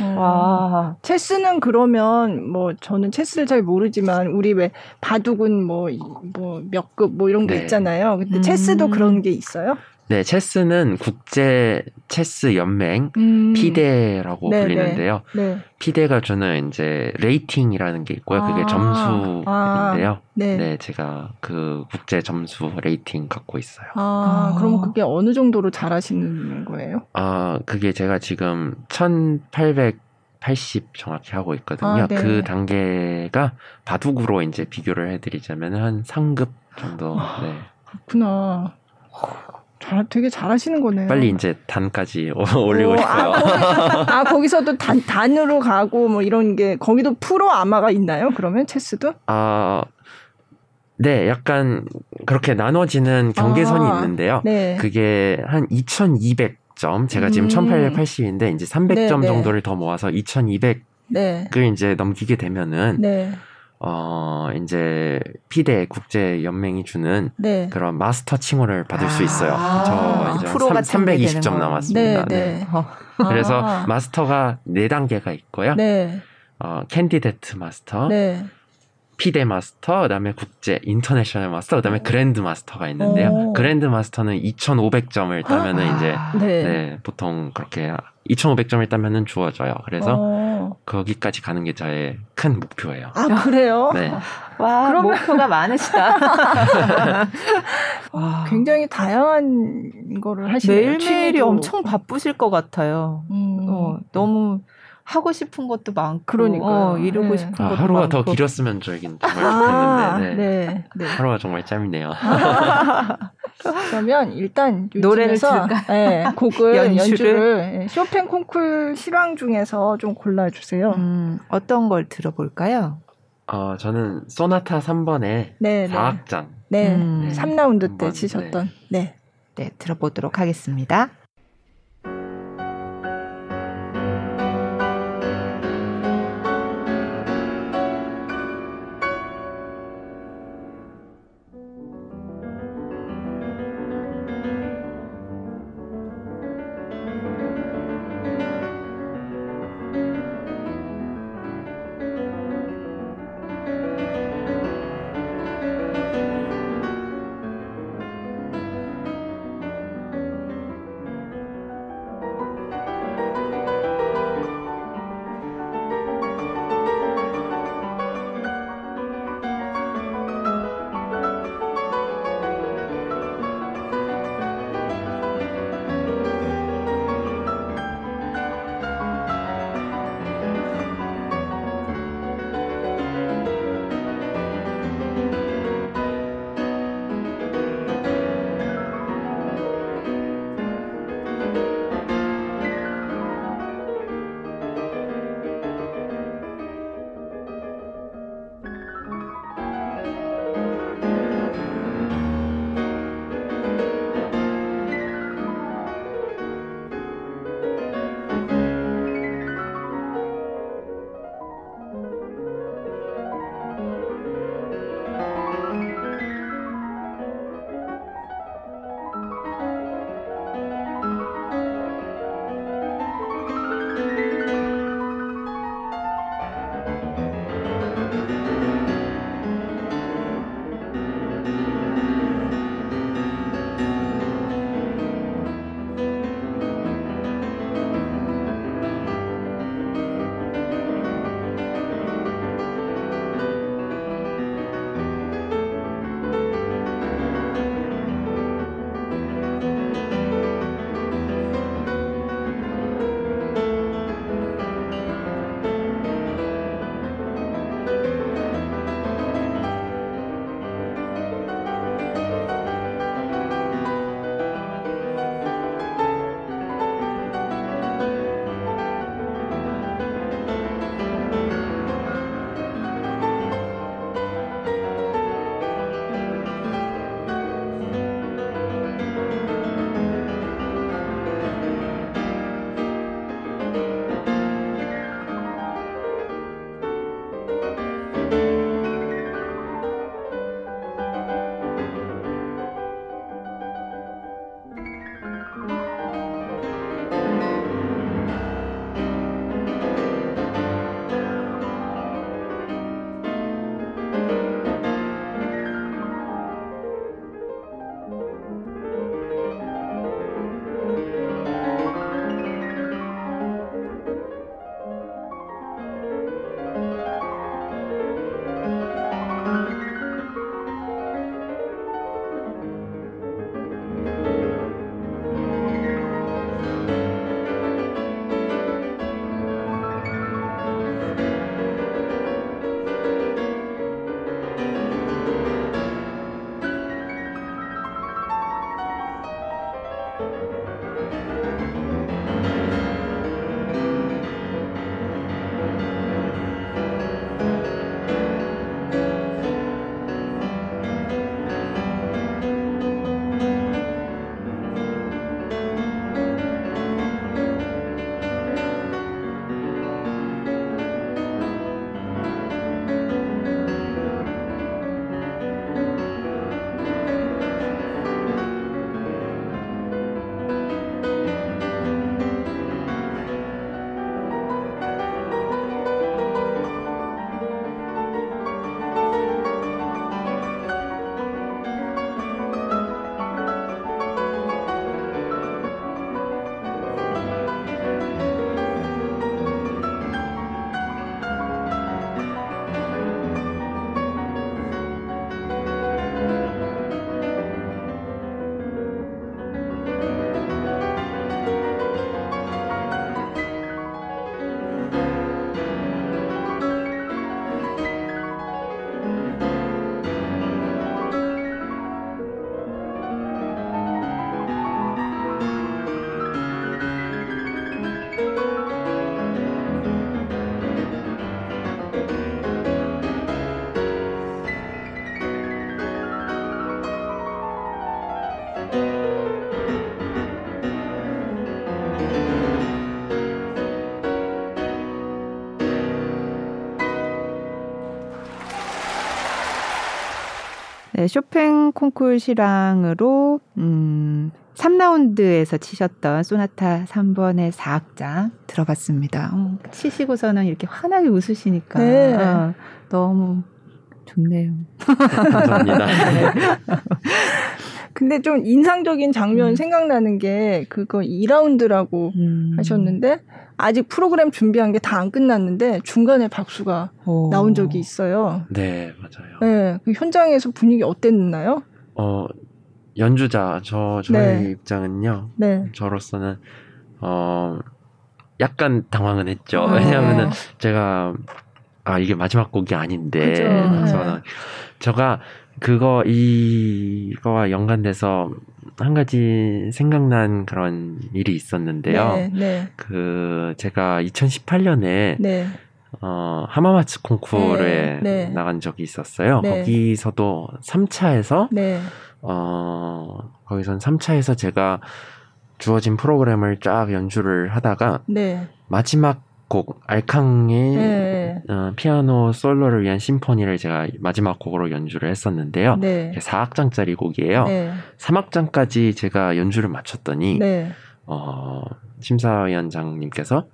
아. 와 체스는 그러면 뭐 저는 체스를 잘 모르지만 우리 왜 바둑은 뭐 뭐 몇 급뭐 이런 게 네. 있잖아요. 근데 음. 체스도 그런 게 있어요? 네, 체스는 국제 체스 연맹 음. FIDE라고 네네. 불리는데요. 네. FIDE가 주는 이제 rating이라는 게 있고요. 그게 아. 점수인데요. 아. 네. 네. 제가 그 국제 점수 rating 갖고 있어요. 아, 아. 그럼 그게 어느 정도로 잘하시는 거예요? 아, 그게 제가 지금 1880 정확히 하고 있거든요. 아, 네. 그 단계가 바둑으로 이제 비교를 해드리자면 한 3급 정도. 아, 네. 그렇구나. 잘, 되게 잘하시는 거네요. 빨리 이제 단까지 올리고 오, 싶어요. 아, 거기, 아, 거기 서도 단, 단으로 가고 뭐 이런 게, 거기도 프로 아마가 있나요? 그러면 체스도? 아, 네, 약간 그렇게 나눠지는 경계선이 아, 있는데요. 네. 그게 한 2200점, 제가 지금 음. 1880인데 이제 300점 네, 네. 정도를 더 모아서 2200을 네. 이제 넘기게 되면은 네. 어, 이제 FIDE 국제 연맹이 주는 네. 그런 마스터 칭호를 받을 아~ 수 있어요. 저 이제 3, 320점 남았습니다. 네, 네. 네. 어. 그래서 아~ 마스터가 4단계가 있고요. 네. 어, Candidate Master, 네. FIDE Master, 그다음에 국제 International Master, 그다음에 Grand Master가 있는데요. 오. Grand Master는 2,500점을 따면은 아~ 이제 네. 네, 보통 그렇게 2,500점을 따면은 주어져요. 그래서 어. 거기까지 가는 게 저의 큰 목표예요. 아 그래요? 네. 와 그러면... 목표가 많으시다. 와, 굉장히 다양한 거를 하시네요. 매일매일이 엄청 바쁘실 것 같아요. 음. 어, 너무 하고 싶은 것도 많고 그러니까 어, 이루고 네. 싶은 아, 것도 하루가 많고. 더 길었으면 저에겐 정말 아, 좋겠는데 네. 네. 네. 하루가 정말 짧네요. 그러면 일단 노래를 네, 곡을 연주를, 연주를 네, 쇼팽 콩쿨 실황 중에서 좀 골라주세요. 음, 어떤 걸 들어볼까요? 어, 저는 소나타 3번의 네, 4악장. 네, 음. 3라운드 때 치셨던. 네. 네, 들어보도록 하겠습니다. 네, 쇼팽 콩쿨 실황으로 음 3라운드에서 치셨던 소나타 3번의 4악장 들어봤습니다. 어, 치시고서는 이렇게 환하게 웃으시니까 네. 어, 너무 좋네요. 감사합니다. 근데 좀 인상적인 장면 음. 생각나는 게 그거 2라운드라고 음. 하셨는데 아직 프로그램 준비한 게 다 안 끝났는데 중간에 박수가 오. 나온 적이 있어요. 네, 맞아요. 네, 그 현장에서 분위기 어땠나요? 어, 연주자 저 저의 네. 입장은요. 네. 저로서는 어 약간 당황은 했죠. 아. 왜냐하면은 제가 아 이게 마지막 곡이 아닌데 그래서 네. 제가 그거 이거와 연관돼서 한 가지 생각난 그런 일이 있었는데요. 네, 네. 그 제가 2018년에 네. 어 하마마츠 콩쿠르에 네, 네. 나간 적이 있었어요. 네. 거기서도 3차에서 어 거기선 3차에서 제가 주어진 프로그램을 쫙 연주를 하다가 마지막 곡 알캉의 네. 어, 피아노 솔로를 위한 심포니를 제가 마지막 곡으로 연주를 했었는데요. 네. 4악장짜리 곡이에요. 네. 3악장까지 제가 연주를 마쳤더니 네. 어, 심사위원장님께서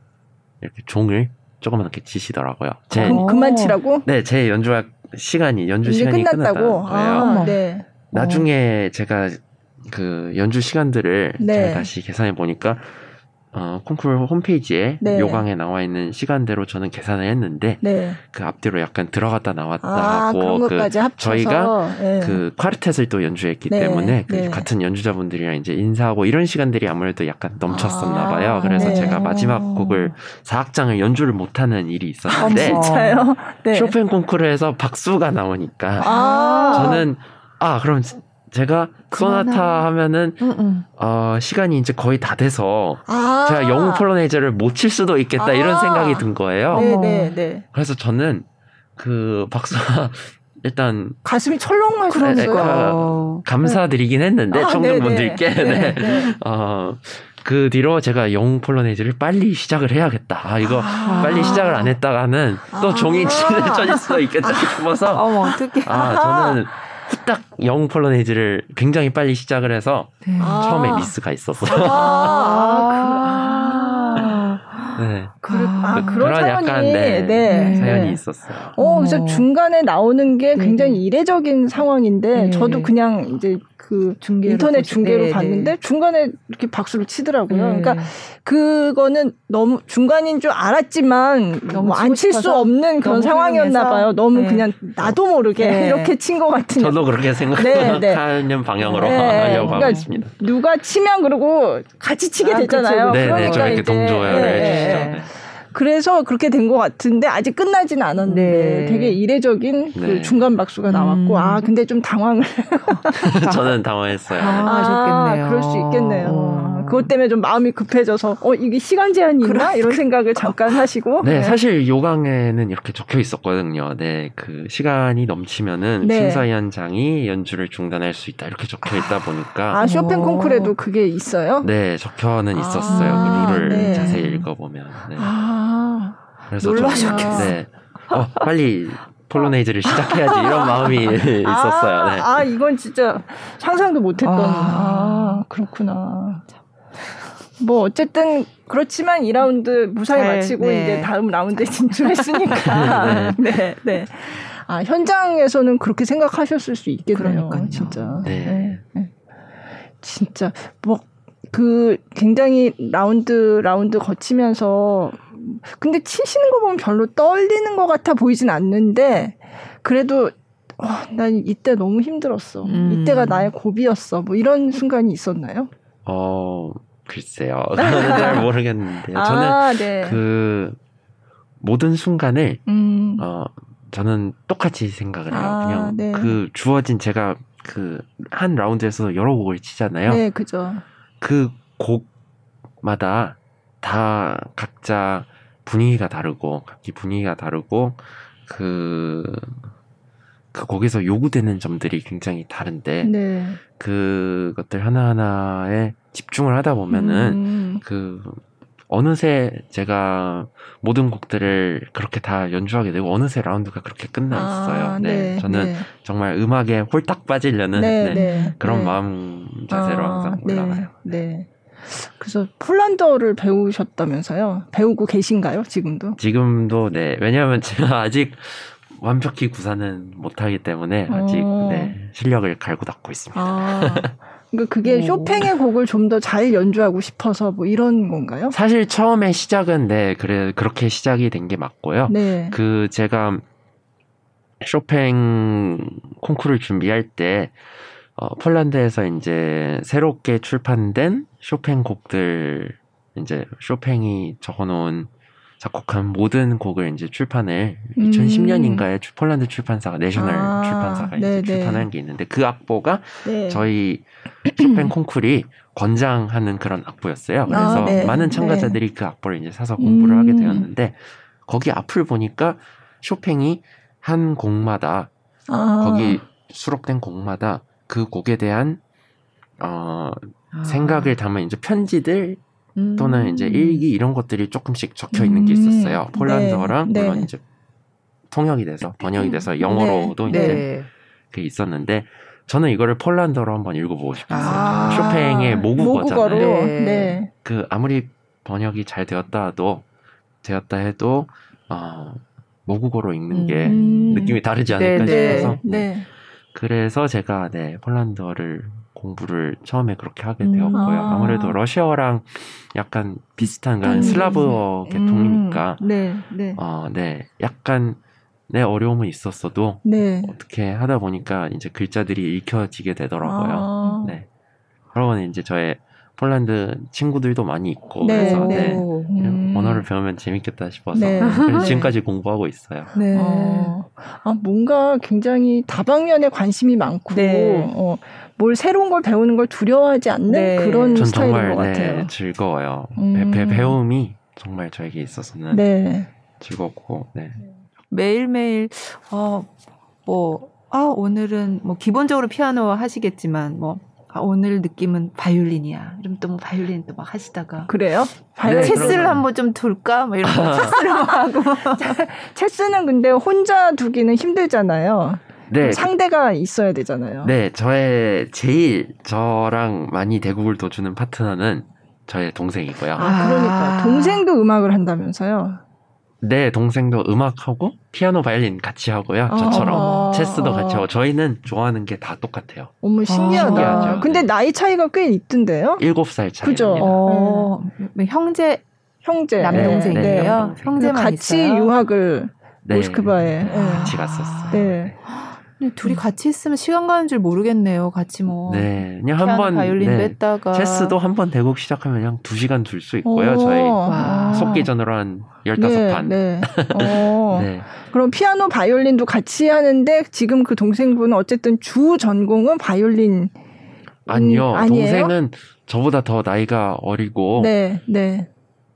이렇게 종을 조그맣게 치시더라고요. 제 어, 그만 치라고? 네, 제 연주가 시간이 연주 시간이 끝났다고. 끝났다는 아, 네. 나중에 제가 그 연주 시간들을 네. 제가 다시 계산해 보니까 어, 콩쿨 홈페이지에 네. 요강에 나와 있는 시간대로 저는 계산을 했는데 네. 그 앞뒤로 약간 들어갔다 나왔다 아, 하고 그 저희가 네. 그 콰르텟을 또 연주했기 네. 때문에 그 네. 같은 연주자분들이랑 이제 인사하고 이런 시간들이 아무래도 약간 넘쳤었나 아, 봐요. 그래서 네. 제가 마지막 곡을 4악장을 연주를 못 하는 일이 있었는데 아, 쇼팽 콩쿠르에서 박수가 나오니까 아. 저는 아 그럼 제가 소나타 하면은 응, 응. 어, 시간이 이제 거의 다 돼서 아~ 제가 영웅 폴로네이저를 못 칠 수도 있겠다 아~ 이런 생각이 든 거예요. 네네 네, 네. 그래서 저는 그 박사 일단 가슴이 철렁만 그러니까 감사드리긴 했는데 아, 청중분들께 네, 네. 어, 그 뒤로 제가 영웅 폴로네이즈를 빨리 시작을 해야겠다. 아, 이거 아~ 빨리 시작을 안 했다가는 또 종이 찢어질 수도 있겠다 싶어서 어머, 어떡해. 아, 저는 후딱 영 폴로네이즈를 굉장히 빨리 시작을 해서 네. 처음에 아. 미스가 있었어요. 아, 그, 네. 그, 아, 그, 런 약간 네, 네. 사연이 있었어요. 어, 그래서 중간에 나오는 게 굉장히 네. 이례적인 상황인데 저도 그냥 이제 그 인터넷 중계로 네, 봤는데 네. 중간에 이렇게 박수를 치더라고요. 네. 그러니까 그거는 너무 중간인 줄 알았지만 너무 안칠 수 없는 그런 상황이었나 봐요. 너무 네. 그냥 나도 모르게 네. 이렇게 친 것 같은. 저도 그렇게 생각하는 네, 방향으로 하려고 그러니까 하고 있습니다. 누가 치면 그러고 같이 치게 아, 되잖아요. 네, 네, 그러니까 저 이렇게 동조를 해주시죠. 그래서 그렇게 된 것 같은데 아직 끝나지는 않았는데 네. 되게 이례적인 그 네. 중간 박수가 나왔고 음. 아 근데 좀 당황을 저는 당황했어요. 아, 하셨겠네요. 그럴 수 있겠네요. 어. 그것 때문에 좀 마음이 급해져서 어 이게 시간 제한이 있나 이런 생각을 잠깐 하시고 네, 네, 사실 요강에는 이렇게 적혀 있었거든요. 네, 그 시간이 넘치면은 네. 심사위원장이 연주를 중단할 수 있다 이렇게 적혀 있다 보니까 아 쇼팽 콩쿠르에도 그게 있어요? 네, 적혀는 있었어요. 아, 그 룰을 네. 자세히 읽어보면. 네. 아, 그래서 놀라셨겠어요. 네, 어, 빨리 폴로네이즈를 시작해야지 이런 마음이 있었어요. 네. 아, 이건 진짜 상상도 못했던. 아, 아 그렇구나. 뭐 어쨌든 그렇지만 2라운드 무사히 네, 마치고 네. 이제 다음 라운드에 진출했으니까. 네. 네, 네. 아, 현장에서는 그렇게 생각하셨을 수 있겠네요. 그러니까요. 진짜. 네. 네. 네. 진짜 뭐 그 굉장히 라운드 라운드 거치면서 근데 치시는 거 보면 별로 떨리는 것 같아 보이진 않는데 그래도 와, 난 이때 너무 힘들었어. 음. 이때가 나의 고비였어. 뭐 이런 순간이 있었나요? 어, 글쎄요. 저는 잘 모르겠는데요. 저는 아, 네. 그 모든 순간을 음. 어 저는 똑같이 생각을 해요. 아, 그냥 네. 그 주어진 제가 그 한 라운드에서 여러 곡을 치잖아요. 네, 그죠. 그 곡마다 다 각자 분위기가 다르고 각기 분위기가 다르고 그, 그 거기서 요구되는 점들이 굉장히 다른데 네. 그것들 하나하나에 집중을 하다 보면은 음. 그 어느새 제가 모든 곡들을 그렇게 다 연주하게 되고 어느새 라운드가 그렇게 끝나 있어요. 아, 네. 네. 저는 네. 정말 음악에 홀딱 빠지려는 네, 네, 네. 그런 마음 자세로 아, 항상 올라가요. 네. 그래서 폴란드어를 배우셨다면서요? 배우고 계신가요? 지금도? 지금도 네. 왜냐하면 제가 아직 완벽히 구사는 못하기 때문에 아직 어. 네, 실력을 갈고 닦고 있습니다. 아. 그러니까 그게 오. 쇼팽의 곡을 좀 더 잘 연주하고 싶어서 뭐 이런 건가요? 사실 처음에 시작은 네 그래 그렇게 시작이 된 게 맞고요. 네. 그 제가 쇼팽 콩쿠르를 준비할 때 어, 폴란드에서 이제 새롭게 출판된 쇼팽 곡들 이제 쇼팽이 적어놓은 작곡한 모든 곡을 이제 출판을 음. 2010년인가에 폴란드 출판사가 내셔널 아, 출판사가 이제 출판한 게 있는데 그 악보가 네. 저희 쇼팽 콩쿨이 권장하는 그런 악보였어요. 아, 그래서 아, 네. 많은 참가자들이 네. 그 악보를 이제 사서 공부를 음. 하게 되었는데 거기 앞을 보니까 쇼팽이 한 곡마다 아. 거기 수록된 곡마다 그 곡에 대한 어 아. 생각을 담은 이제 편지들 음. 또는 이제 일기 이런 것들이 조금씩 적혀 있는 게 있었어요. 음. 폴란드어랑 네. 물론 네. 이제 통역이 돼서 번역이 돼서 음. 영어로도 네. 이제 네. 그 있었는데 저는 이거를 폴란드어로 한번 읽어보고 싶었어요. 아. 쇼팽의 모국어잖아요. 네. 네. 그 아무리 번역이 잘 되었다 도 되었다 해도 어, 모국어로 읽는 게 음. 느낌이 다르지 않을까 네, 싶어서 네. 그래서 제가 네 폴란드어를 공부를 처음에 그렇게 하게 음. 되었고요. 아. 아무래도 러시아어랑 약간 비슷한 그런 음. 슬라브어 계통이니까 음. 네, 네. 어, 네, 약간 내 어려움은 있었어도 네. 어떻게 하다 보니까 이제 글자들이 읽혀지게 되더라고요. 아. 네. 그러고 이제 저의 폴란드 친구들도 많이 있고 네, 그래서 네. 네. 음. 언어를 배우면 재밌겠다 싶어서 네. 지금까지 공부하고 있어요. 네. 어. 아 뭔가 굉장히 다방면에 관심이 많고 네. 어, 뭘 새로운 걸 배우는 걸 두려워하지 않는 네. 그런 스타일인 정말, 것 같아요. 네, 즐거워요. 음. 배, 배움이 정말 저에게 있어서는 네. 즐겁고 네. 매일매일 어 뭐 아, 오늘은 뭐 기본적으로 피아노 하시겠지만 뭐 아, 오늘 느낌은 바이올린이야. 이러면 또 뭐 바이올린 또 막 하시다가 그래요? 바이올린 네, 체스를 그러면. 한번 좀 둘까? 뭐 이런 거 체스를 하고 체스는 근데 혼자 두기는 힘들잖아요. 네. 상대가 있어야 되잖아요. 네, 저의 제일 저랑 많이 대국을 둬주는 파트너는 저의 동생이고요. 아, 그러니까 동생도 음악을 한다면서요? 네, 동생도 음악하고 피아노, 바이올린 같이 하고요. 아~ 저처럼 체스도 같이 하고 저희는 좋아하는 게 다 똑같아요. 어머 신기하다. 신기하죠. 근데 네. 나이 차이가 꽤 있던데요? 7살 차이. 그죠. 어, 네. 형제 형제 남동생이에요. 네, 네, 형제만 같이 있어요? 유학을 네. 모스크바에 같이 갔었어요. 네. 둘이 음. 같이 있으면 시간 가는 줄 모르겠네요. 같이 뭐. 네. 그냥 한 번. 바이올린도 네. 했다가. 체스도 한 번 대국 시작하면 그냥 두 시간 둘 수 있고요. 오, 저희. 와. 속기전으로 한 15판. 네. 네. 네. 그럼 피아노, 바이올린도 같이 하는데 지금 그 동생분은 어쨌든 주 전공은 바이올린. 아니요. 음, 동생은 저보다 더 나이가 어리고. 네. 네.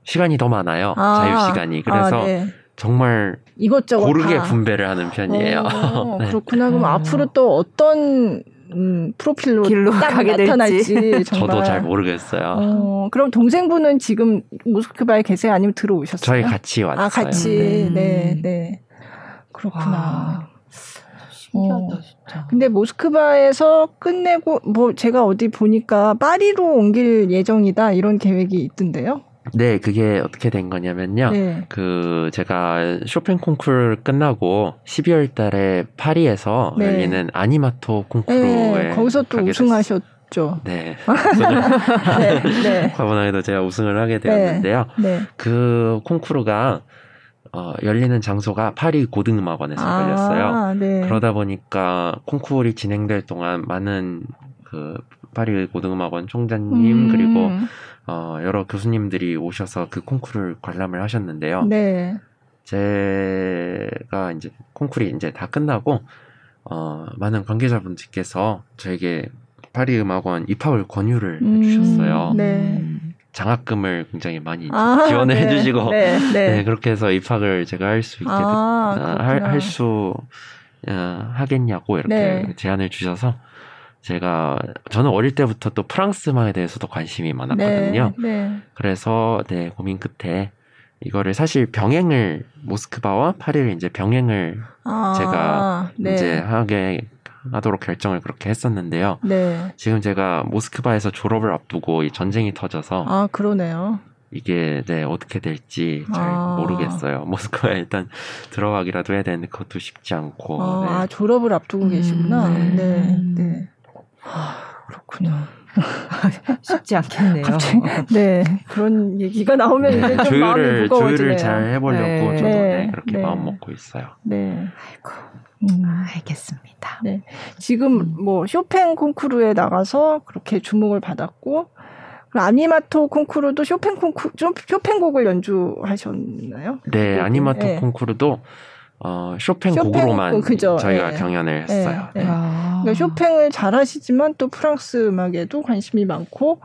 시간이 더 많아요. 아, 자유 시간이. 그래서 아, 네. 정말 이것저것 고르게 다. 분배를 하는 편이에요. 어, 네. 그렇구나. 그럼 음. 앞으로 또 어떤 음, 프로필로 길로 가게 나타날지 저도 잘 모르겠어요. 어, 그럼 동생분은 지금 모스크바에 계세요? 아니면 들어오셨어요? 저희 같이 왔어요. 아, 같이. 네, 네. 네. 그렇구나. 신기하다, 어. 진짜. 근데 모스크바에서 끝내고 뭐 제가 어디 보니까 파리로 옮길 예정이다 이런 계획이 있던데요. 네, 그게 어떻게 된 거냐면요. 네. 그 제가 쇼팽 콩쿠르 끝나고 12월 달에 파리에서 네. 열리는 아니마토 콩쿠르에 네, 거기서 또 우승하셨 죠. 네. 네. 네. 과번에도 제가 우승을 하게 되었는데요. 네. 네. 그 콩쿠르가 어, 열리는 장소가 파리 고등음악원에서 아, 열렸어요. 네. 그러다 보니까 콩쿠르이 진행될 동안 많은 그 파리 고등음악원 총장님 음. 그리고 어, 여러 교수님들이 오셔서 그 콩쿠르를 관람을 하셨는데요. 네. 제가 이제 콩쿠르이 이제 다 끝나고 어, 많은 관계자분들께서 저에게 파리 음악원 입학을 권유를 음, 해주셨어요. 네. 장학금을 굉장히 많이 아, 지원을 네. 해주시고 네, 네. 네, 그렇게 해서 입학을 제가 할 수 있게 아, 할수 어, 하겠냐고 이렇게 네. 제안을 주셔서 제가 저는 어릴 때부터 또 프랑스 음악에 대해서도 관심이 많았거든요. 네, 네. 그래서 네 고민 끝에 이거를 사실 병행을 모스크바와 파리를 이제 병행을 아, 제가 네. 이제 하게 하도록 결정을 그렇게 했었는데요. 네. 지금 제가 모스크바에서 졸업을 앞두고 이 전쟁이 터져서 아 그러네요. 이게 네 어떻게 될지 잘 아. 모르겠어요. 모스크바에 일단 들어가기라도 해야 되는데 그것도 쉽지 않고. 아, 네. 아 졸업을 앞두고 음, 계시구나. 네. 네. 네. 아, 그렇군요. 쉽지 않겠네요. 네 그런 얘기가 나오면 이제 좀 조율을 마음이 무거워지네요. 조율을 잘 해보려고 네. 저도 네. 네, 그렇게 네. 마음 먹고 있어요. 네, 아이고. 음, 알겠습니다. 네, 지금 뭐 쇼팽 콩쿠르에 나가서 그렇게 주목을 받았고 아니마토 콩쿠르도 쇼팽 콩쿠 쇼팽곡을 연주하셨나요? 네, 아니마토 네. 콩쿠르도 어, 쇼팽, 쇼팽 곡으로만 그죠. 저희가 네. 경연을 네. 했어요. 네. 아. 그러니까 쇼팽을 잘 하시지만 또 프랑스 음악에도 관심이 많고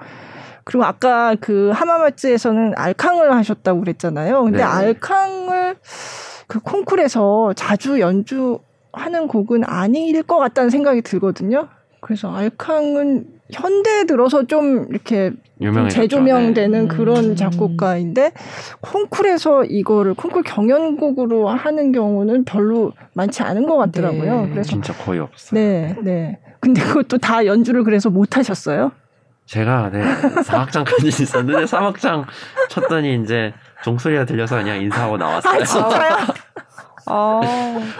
그리고 아까 그 하마마츠에서는 알캉을 하셨다고 그랬잖아요. 근데 네. 알캉을 그 콩쿨에서 자주 연주하는 곡은 아닐 것 같다는 생각이 들거든요. 그래서 알캉은 현대에 들어서 좀 이렇게 좀 재조명되는 네. 그런 음. 작곡가인데 콩쿨에서 이거를 콩쿨 경연곡으로 하는 경우는 별로 많지 않은 것 같더라고요. 네. 그래서 진짜 거의 없어요. 네, 네. 근데 그것도 다 연주를 그래서 못 하셨어요? 제가 네 4학장까지 있었는데 3학장 쳤더니 이제 종소리가 들려서 그냥 인사하고 나왔어요. 아, 진짜요? 아,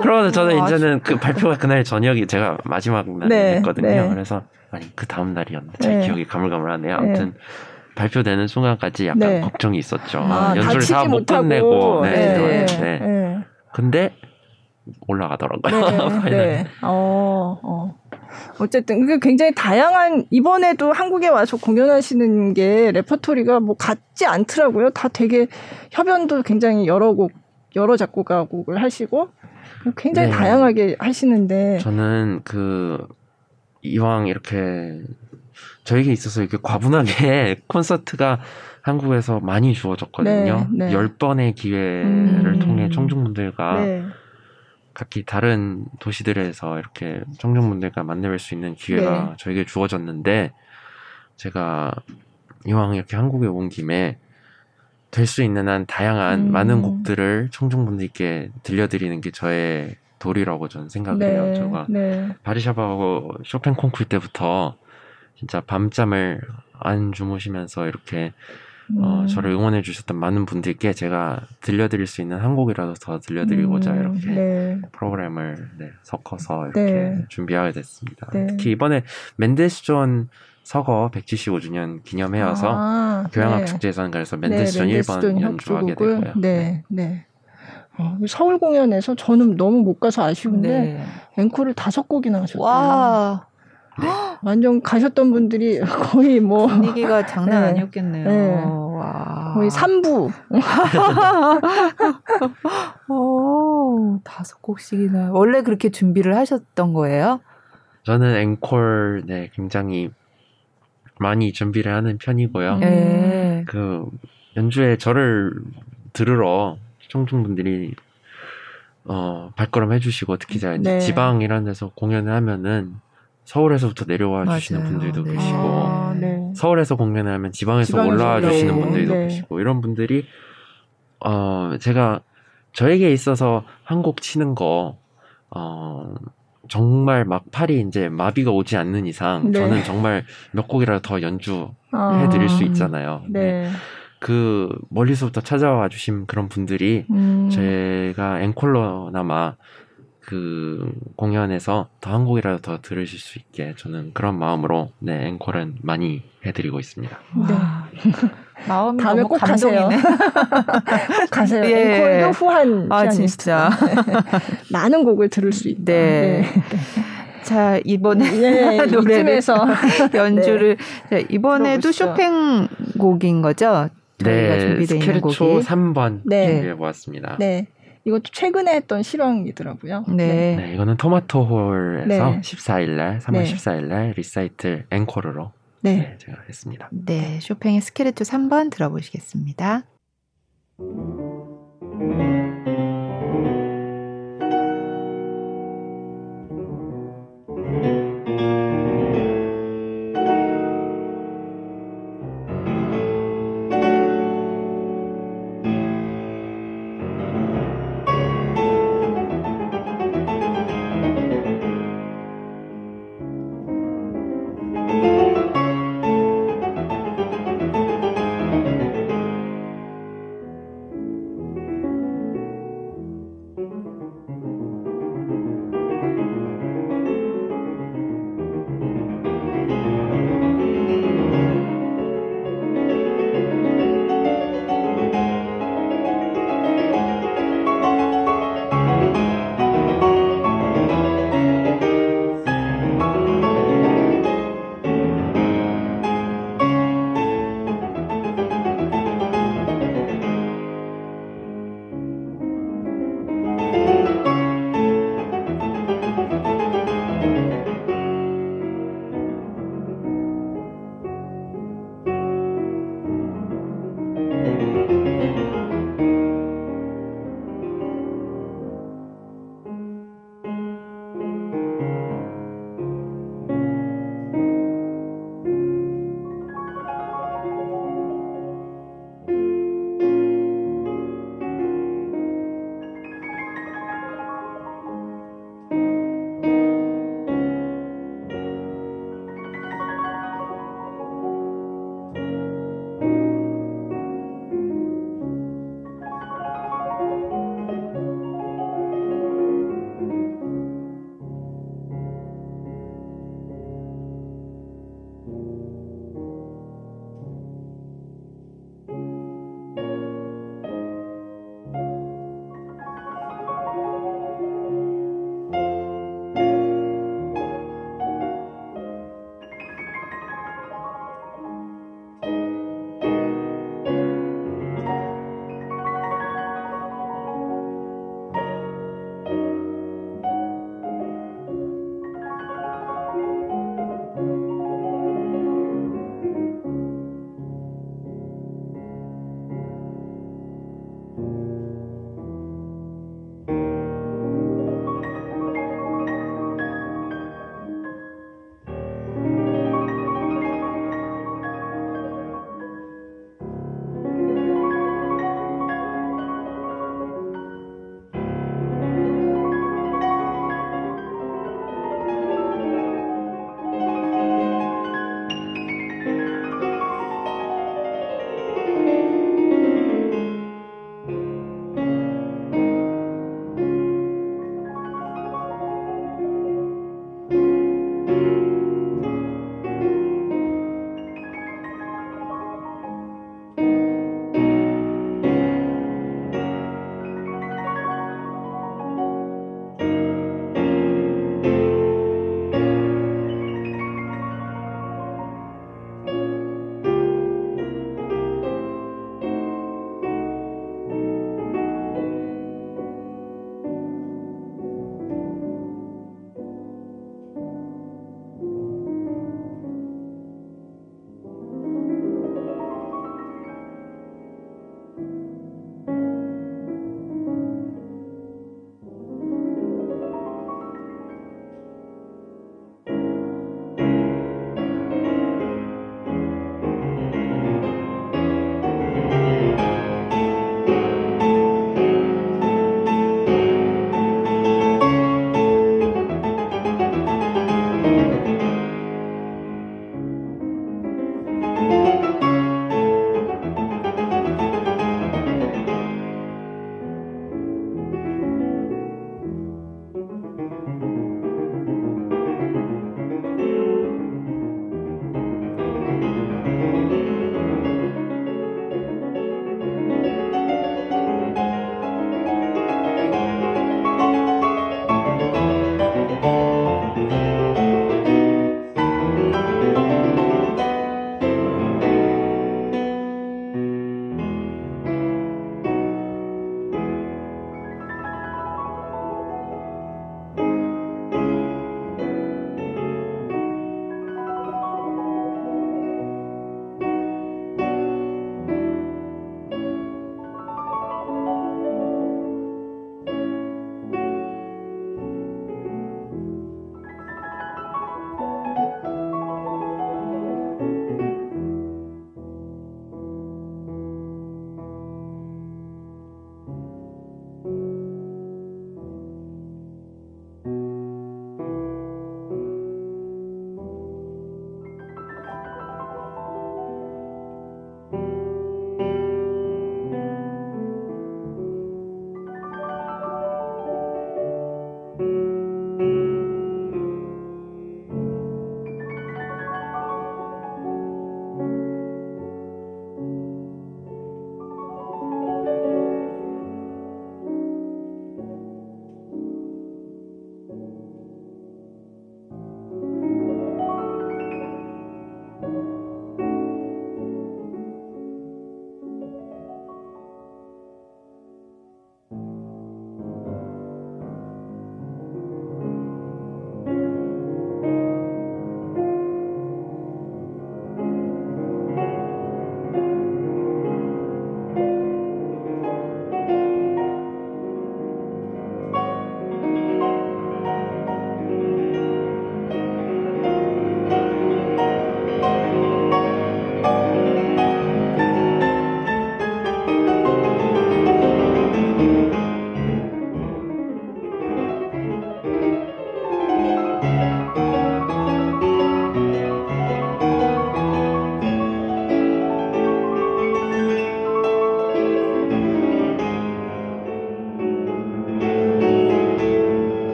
그러면서 저는 아, 이제는 그 발표가 그날 저녁이 제가 마지막 날이었거든요. 네, 네. 그래서 아니 그 다음 날이었는데 잘 네. 기억이 가물가물하네요. 네. 아무튼 발표되는 순간까지 약간 네. 걱정이 있었죠. 아, 연주를 다 못 끝내고 네, 네, 네, 네. 근데 올라가더라고요. 네, 네. 어, 어. 어쨌든 굉장히 다양한 이번에도 한국에 와서 공연하시는 게 레퍼토리가 뭐 같지 않더라고요. 다 되게 협연도 굉장히 여러 곡 여러 작곡가 곡을 하시고 굉장히 네. 다양하게 하시는데 저는 그 이왕 이렇게 저에게 있어서 이렇게 과분하게 콘서트가 한국에서 많이 주어졌거든요. 네, 네. 10번의 기회를 음. 통해 청중분들과 네. 각기 다른 도시들에서 이렇게 청중분들과 만날 수 있는 기회가 네. 저에게 주어졌는데 제가 이왕 이렇게 한국에 온 김에 될 수 있는 한 다양한 음. 많은 곡들을 청중분들께 들려드리는 게 저의 도리라고 저는 생각을 네, 해요. 제가 네. 바리샤바하고 쇼팽 콩쿨 때부터 진짜 밤잠을 안 주무시면서 이렇게 어, 음. 어, 저를 응원해 주셨던 많은 분들께 제가 들려드릴 수 있는 한 곡이라도 더 들려드리고자 음, 이렇게 네. 프로그램을 네, 섞어서 이렇게 네. 준비하게 됐습니다. 네. 특히 이번에 맨데스존 서거 175주년 기념해여서 아, 교향악 네. 축제에서는 그래서 맨데스존 1번 연주하게 되고요. 네, 네. 어, 서울 공연에서 저는 너무 못 가서 아쉬운데 네. 앵콜을 다섯 곡이나 하셨어요. 와. 네. 완전 가셨던 분들이 거의 뭐 분위기가 장난 네. 아니었겠네요. 네. 와. 거의 3부. 오, 다섯 곡씩이나. 원래 그렇게 준비를 하셨던 거예요? 저는 앵콜 네 굉장히 많이 준비를 하는 편이고요. 네. 그 연주에 저를 들으러 청중분들이 어 발걸음 해주시고 특히 제가 네. 지방 이런 데서 공연을 하면은 서울에서부터 내려와 맞아요. 주시는 분들도 네. 계시고 아, 네. 서울에서 공연을 하면 지방에서, 지방에서 올라와 주시는 분들도 네. 계시고 이런 분들이 어 제가 저에게 있어서 한 곡 치는 거 어. 정말 막 팔이 이제 마비가 오지 않는 이상 네. 저는 정말 몇 곡이라도 더 연주해 드릴 아, 수 있잖아요. 네. 네. 그 멀리서부터 찾아와 주신 그런 분들이 음. 제가 앵콜로나마 그 공연에서 더 한 곡이라도 더 들으실 수 있게 저는 그런 마음으로 네 앵콜은 많이 해드리고 있습니다. 네. 마음이 다음에 너무 꼭 가세요. 꼭 가세요. 예. 앵콜도 후한 아 진짜 많은 곡을 들을 수 있다. 네. 네. 자 이번에 네, 노래에서 연주를 네. 자, 이번에도. 쇼팽 곡인 거죠? 네, 준비되어 있는 곡이 3번 네. 준비해 보았습니다. 네. 이것도 최근에 했던 실황이더라고요. 네. 네. 이거는 토마토홀에서 네. 14일 날, 3월 네. 14일 날 리사이틀 앵콜로 네. 네. 제가 했습니다. 네, 쇼팽의 스케르토 3번 들어보시겠습니다.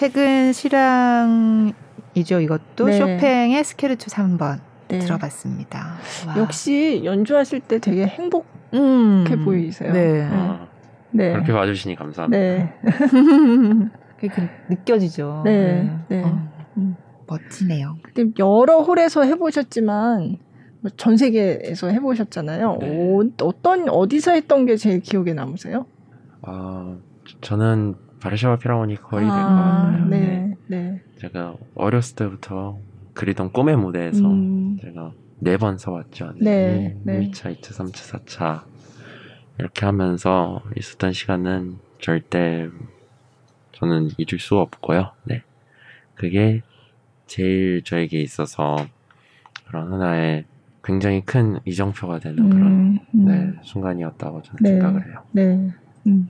최근 실황이죠. 이것도 네. 쇼팽의 스케르초 3번 네. 들어봤습니다. 와. 역시 연주하실 때 되게 행복해 음. 보이세요. 네. 아, 네. 그렇게 봐주시니 감사합니다. 네. 그게 느껴지죠. 네. 네. 네. 어, 음. 멋지네요. 근데 여러 홀에서 해보셨지만 뭐전 세계에서 해보셨잖아요. 네. 어, 어떤 어디서 했던 게 제일 기억에 남으세요? 아 저는 바르샤바 피라모닉 거리 될것 아, 같아요. 네, 네, 네. 제가 어렸을 때부터 그리던 꿈의 무대에서 음. 제가 네 번 서왔죠. 네, 네. 1차, 2차, 3차, 4차 이렇게 하면서 있었던 시간은 절대 저는 잊을 수 없고요. 네. 그게 제일 저에게 있어서 그런 하나의 굉장히 큰 이정표가 되는 음, 그런 음. 네, 순간이었다고 저는 네, 생각을 해요. 네. 음.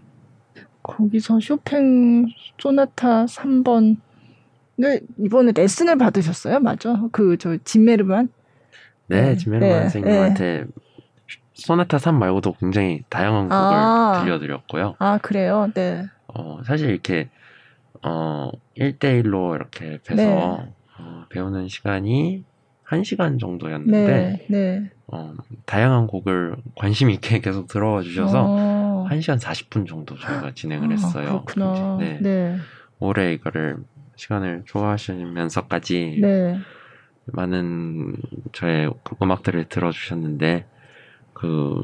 거기서 쇼팽 소나타 3번을 이번에 레슨을 받으셨어요? 맞죠? 그 저 진메르만? 네, 네. 진메르만 네, 선생님한테 네. 소나타 3 말고도 굉장히 다양한 곡을 아, 들려드렸고요. 아, 그래요? 네. 어, 사실 이렇게 어 1대1로 이렇게 뵈서 네. 어, 배우는 시간이 1시간 정도였는데 네, 네. 어, 다양한 곡을 관심 있게 계속 들어와 주셔서 어. 1시간 40분 정도 저희가 진행을 아, 했어요. 아, 네. 네. 올해 이거를 시간을 좋아하시면서까지 네. 많은 저의 음악들을 들어주셨는데 그,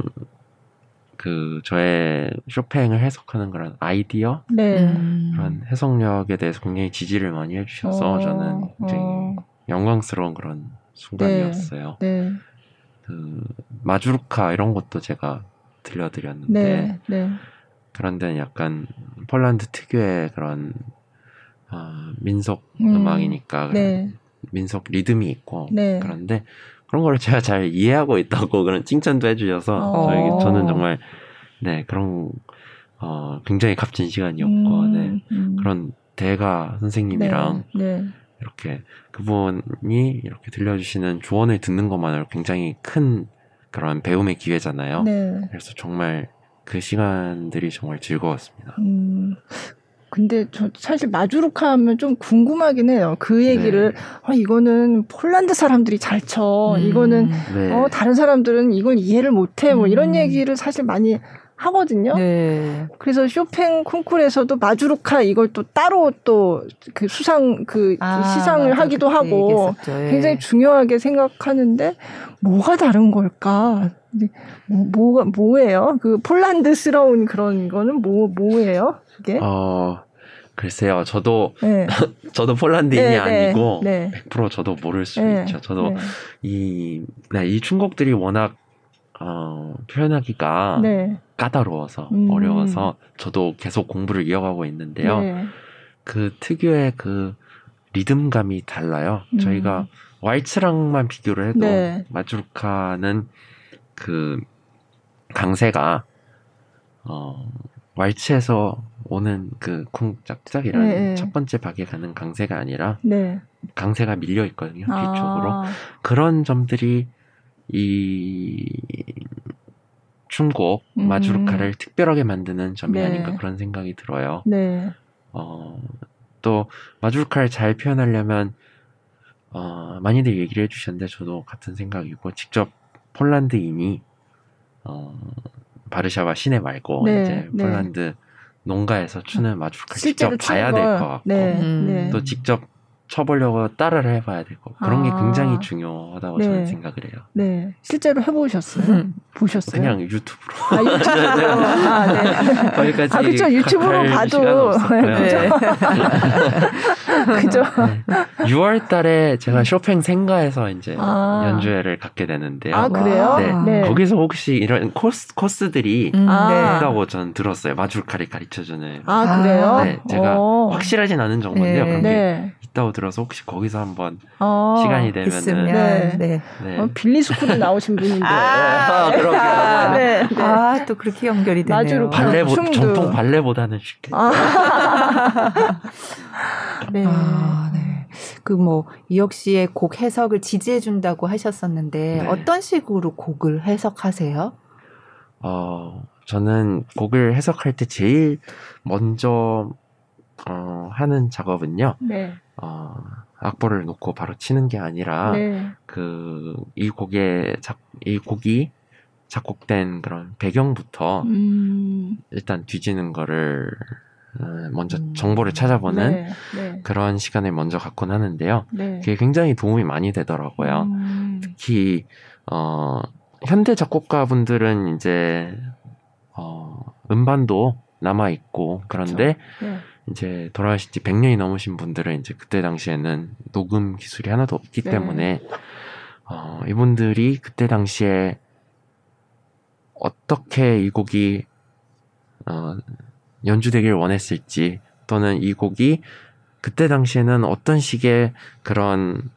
그, 저의 쇼팽을 해석하는 그런 아이디어? 네. 음. 그런 해석력에 대해서 굉장히 지지를 많이 해주셔서 어, 저는 굉장히 어. 영광스러운 그런 순간이었어요. 네. 네. 그, 마주르카 이런 것도 제가 들려드렸는데, 네. 네. 그런 데는 약간 폴란드 특유의 그런, 어, 민속 음. 악이니까 네. 민속 리듬이 있고, 네. 그런데 그런 거를 제가 잘 이해하고 있다고 그런 칭찬도 해주셔서 어. 저에게 저는 정말 네 그런 어 굉장히 값진 시간이었고 음, 네 음. 그런 대가 선생님이랑 네, 네. 이렇게 그분이 이렇게 들려주시는 조언을 듣는 것만으로 굉장히 큰 그런 배움의 기회잖아요. 네. 그래서 정말 그 시간들이 정말 즐거웠습니다. 음, 근데 저 사실 마주르카 하면 좀 궁금하긴 해요. 그 얘기를 네. 어, 이거는 폴란드 사람들이 잘 쳐. 음, 이거는 네. 어, 다른 사람들은 이걸 이해를 못해. 뭐 이런 음. 얘기를 사실 많이 하거든요. 네. 그래서 쇼팽 콩쿠르에서도 마주르카 이걸 또 따로 또 그 수상 그 아, 시상을 맞아, 하기도 하고 예. 굉장히 중요하게 생각하는데 뭐가 다른 걸까? 뭐, 뭐가 뭐예요? 그 폴란드스러운 그런 거는 뭐 뭐예요? 그게? 어 글쎄요, 저도 네. 저도 폴란드인이 네, 네, 아니고 네. 100% 저도 모를 수 네. 있죠. 저도 네. 이, 네, 이 충곡들이 워낙 어, 표현하기가 네. 까다로워서 음. 어려워서 저도 계속 공부를 이어가고 있는데요. 그 특유의 그 리듬감이 달라요. 음. 저희가 왈츠랑만 비교를 해도 마주르카는 그 강세가 어 왈츠에서 오는 그 쿵짝짝이라는 네, 네. 첫 번째 박에 가는 강세가 아니라 네. 강세가 밀려 있거든요 아. 뒤쪽으로 그런 점들이 이 충곡 음. 마주르카를 특별하게 만드는 점이 네. 아닌가 그런 생각이 들어요. 네. 어, 또 마주르카를 잘 표현하려면 어, 많이들 얘기를 해주셨는데 저도 같은 생각이고 직접 폴란드인이 어, 바르샤바 시내 말고 네, 이제 네. 폴란드 네. 농가에서 추는 마주카 직접 봐야 될 것 같고 네, 음. 또 직접 쳐보려고 따라를 해봐야 되고 그런 아. 게 굉장히 중요하다고 네. 저는 생각을 해요. 네, 실제로 해보셨어요? 보셨어요? 그냥 유튜브로. 아, 유튜브로. 아, 네. 거기까지. 아, 그렇죠. 유튜브로 봐도. 네. 그죠. 네. 6월달에 제가 쇼팽 생가에서 이제 아. 연주회를 갖게 되는데요. 아 그래요? 네. 네. 거기서 혹시 이런 코스 코스들이 음, 있다고 저는 들었어요. 마주카를 가르쳐주는. 아 그래요? 네, 제가 오. 확실하진 않은 정보인데요. 네. 그런 게 있다고 들어서 혹시 거기서 한번 어, 시간이 되면은 네. 네. 네. 어, 빌리 스쿨에 나오신 분인데. 아, 그러게요. 아, 네. 네. 아, 또 그렇게 연결이 되네요. 마주로 발레 보, 전통 발레보다는 쉽게. 아. 네. 아, 네. 그뭐 이혁 씨의 곡 해석을 지지해 준다고 하셨었는데 네. 어떤 식으로 곡을 해석하세요? 어, 저는 곡을 해석할 때 제일 먼저 어, 하는 작업은요. 네. 어, 악보를 놓고 바로 치는 게 아니라 네. 그이 곡의 작, 이 곡이 작곡된 그런 배경부터 음. 일단 뒤지는 거를 어, 먼저 음. 정보를 찾아보는 네, 네. 그런 시간을 먼저 갖곤 하는데요. 네. 그게 굉장히 도움이 많이 되더라고요. 음. 특히 어, 현대 작곡가 분들은 이제 어, 음반도 남아 있고 그런데 그렇죠. 이제 돌아가신 지 100년이 넘으신 분들은 이제 그때 당시에는 녹음 기술이 하나도 없기 네. 때문에 어, 이분들이 그때 당시에 어떻게 이 곡이 어, 연주되길 원했을지 또는 이 곡이 그때 당시에는 어떤 식의 그런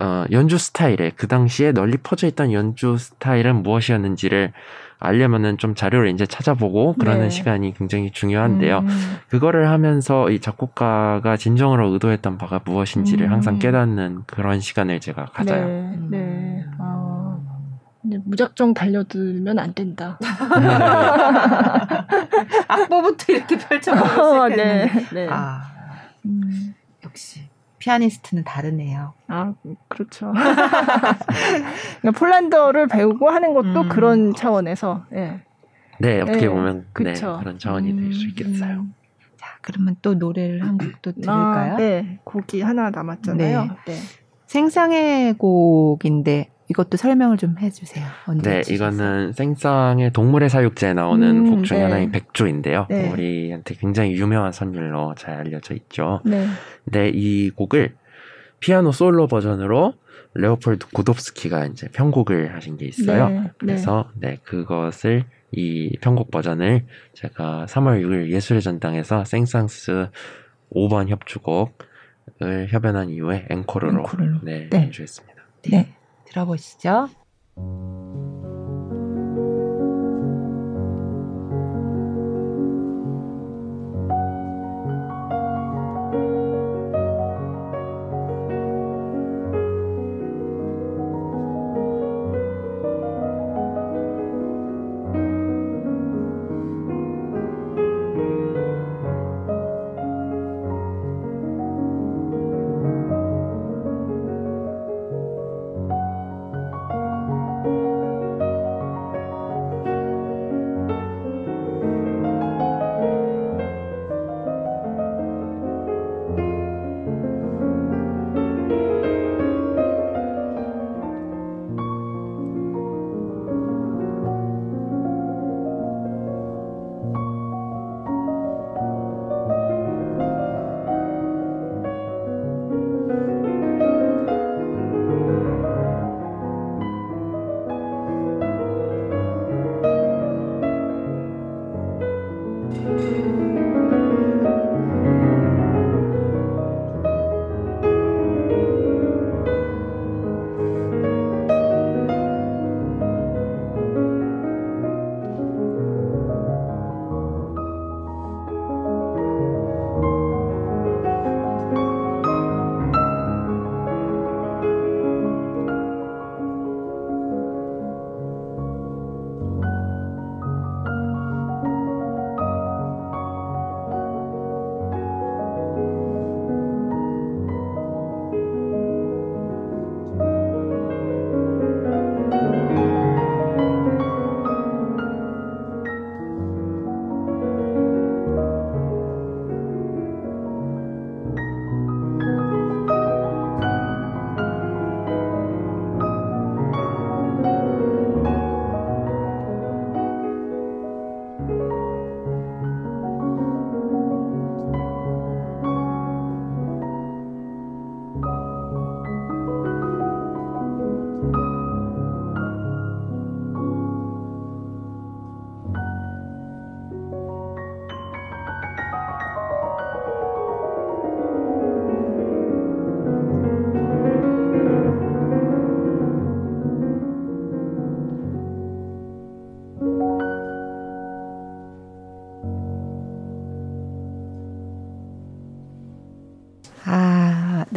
어, 연주 스타일에 그 당시에 널리 퍼져 있던 연주 스타일은 무엇이었는지를 알려면은 좀 자료를 이제 찾아보고 그러는 네. 시간이 굉장히 중요한데요. 음. 그거를 하면서 이 작곡가가 진정으로 의도했던 바가 무엇인지를 음. 항상 깨닫는 그런 시간을 제가 가져요. 네. 네. 아. 무작정 달려들면 안 된다. 악보부터 이렇게 펼쳐보고 어, 네, 네. 아, 음, 역시 피아니스트는 다르네요. 아, 그렇죠. 그러니까 폴란드어를 배우고 하는 것도 음. 그런 차원에서. 네. 네, 어떻게 네, 보면 네, 그런 차원이 될 수 있겠어요. 음. 자, 그러면 또 노래를 한 곡도 들을까요? 아, 네, 곡이 하나 남았잖아요. 네. 네. 생상의 곡인데 이것도 설명을 좀 해주세요. 네, 이거는 생쌍의 동물의 사육제에 나오는 음, 곡 중에 네. 하나인 백조인데요. 네. 우리한테 굉장히 유명한 선율로 잘 알려져 있죠. 네. 네, 이 곡을 피아노 솔로 버전으로 레오폴드 고덥스키가 이제 편곡을 하신 게 있어요. 네, 네. 그래서 네. 그것을 이 편곡 버전을 제가 3월 6일 예술의 전당에서 생상스 5번 협주곡을 협연한 이후에 앵콜로 네, 네. 연주했습니다. 네. 들어보시죠.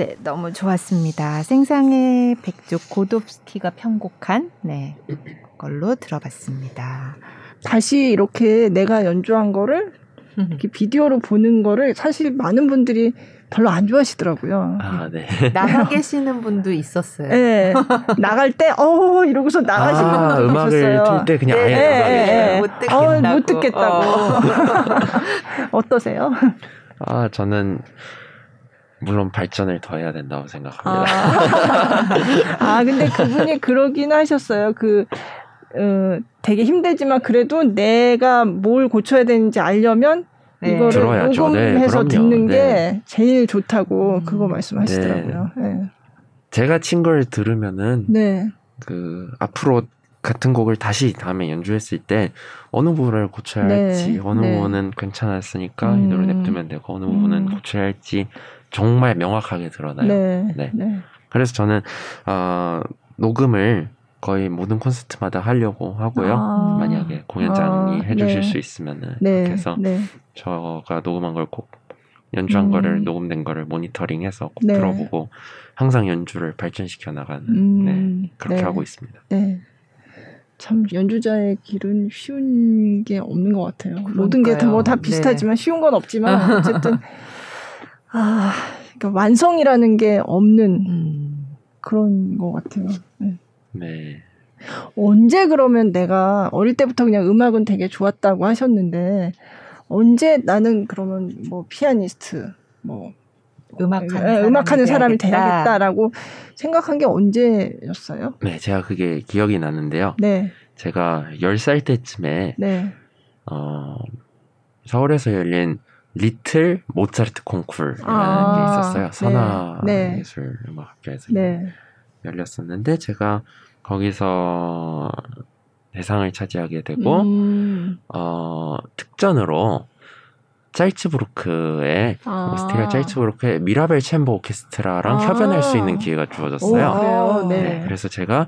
네, 너무 좋았습니다. 생상의 백조 고도스키가 편곡한 네 걸로 들어봤습니다. 다시 이렇게 내가 연주한 거를 이렇게 비디오로 보는 거를 사실 많은 분들이 별로 안 좋아하시더라고요. 아, 네. 나가 계시는 분도 있었어요. 네. 나갈 때, 어, 이러고서 나가시는 아, 분도 음악을 있었어요. 틀때 그냥 아예 네, 네, 못 듣겠다고. 어, 못 듣겠다고. 어. 떠세요 아, 저는 물론 발전을 더 해야 된다고 생각합니다. 아, 아 근데 그분이 그러긴 하셨어요. 그, 어, 되게 힘들지만 그래도 내가 뭘 고쳐야 되는지 알려면 네. 이거를 들어야죠. 네, 녹음해서 네, 듣는 게 네. 제일 좋다고 음. 그거 말씀하시더라고요. 네. 네. 제가 친 걸 들으면은 그 앞으로 같은 곡을 다시 다음에 연주했을 때 어느 부분을 고쳐야 할지 어느 부분은 괜찮았으니까 음. 이 노래 냅두면 되고 어느 부분은 음. 고쳐야 할지 정말 명확하게 드러나요. 네. 그래서 저는 어, 녹음을 거의 모든 콘서트마다 하려고 하고요. 아. 만약에 공연장이 아. 해주실 네. 수 있으면은 네. 그렇게 해서 네. 저가 녹음한 걸 꼭 연주한 음. 거를 녹음된 거를 모니터링해서 꼭 네. 들어보고 항상 연주를 발전시켜 나가는 음. 네, 그렇게 네. 하고 있습니다. 네. 참 연주자의 길은 쉬운 게 없는 것 같아요. 그러니까요. 모든 게 뭐다 네. 비슷하지만 쉬운 건 없지만 어쨌든 아 그러니까 완성이라는 게 없는 음. 그런 것 같아요. 네. 네. 언제 그러면 내가 어릴 때부터 그냥 음악은 되게 좋았다고 하셨는데 언제 나는 그러면 뭐 피아니스트 뭐 음악하는, 네, 음악하는 사람이 돼야겠다라고 생각한 게 언제였어요? 네, 제가 그게 기억이 나는데요. 네. 제가 10살 때쯤에 네. 어, 서울에서 열린 리틀 모차르트 콩쿨이라는 아, 게 있었어요. 선화 네. 예술 음악 학교에서 네. 열렸었는데 제가 거기서 대상을 차지하게 되고 음. 어 특전으로 짤츠부르크의 아. 오스트리아 짤츠부르크의 미라벨 챔버 오케스트라랑 아. 협연할 수 있는 기회가 주어졌어요. 오, 그래요? 네. 네. 그래서 제가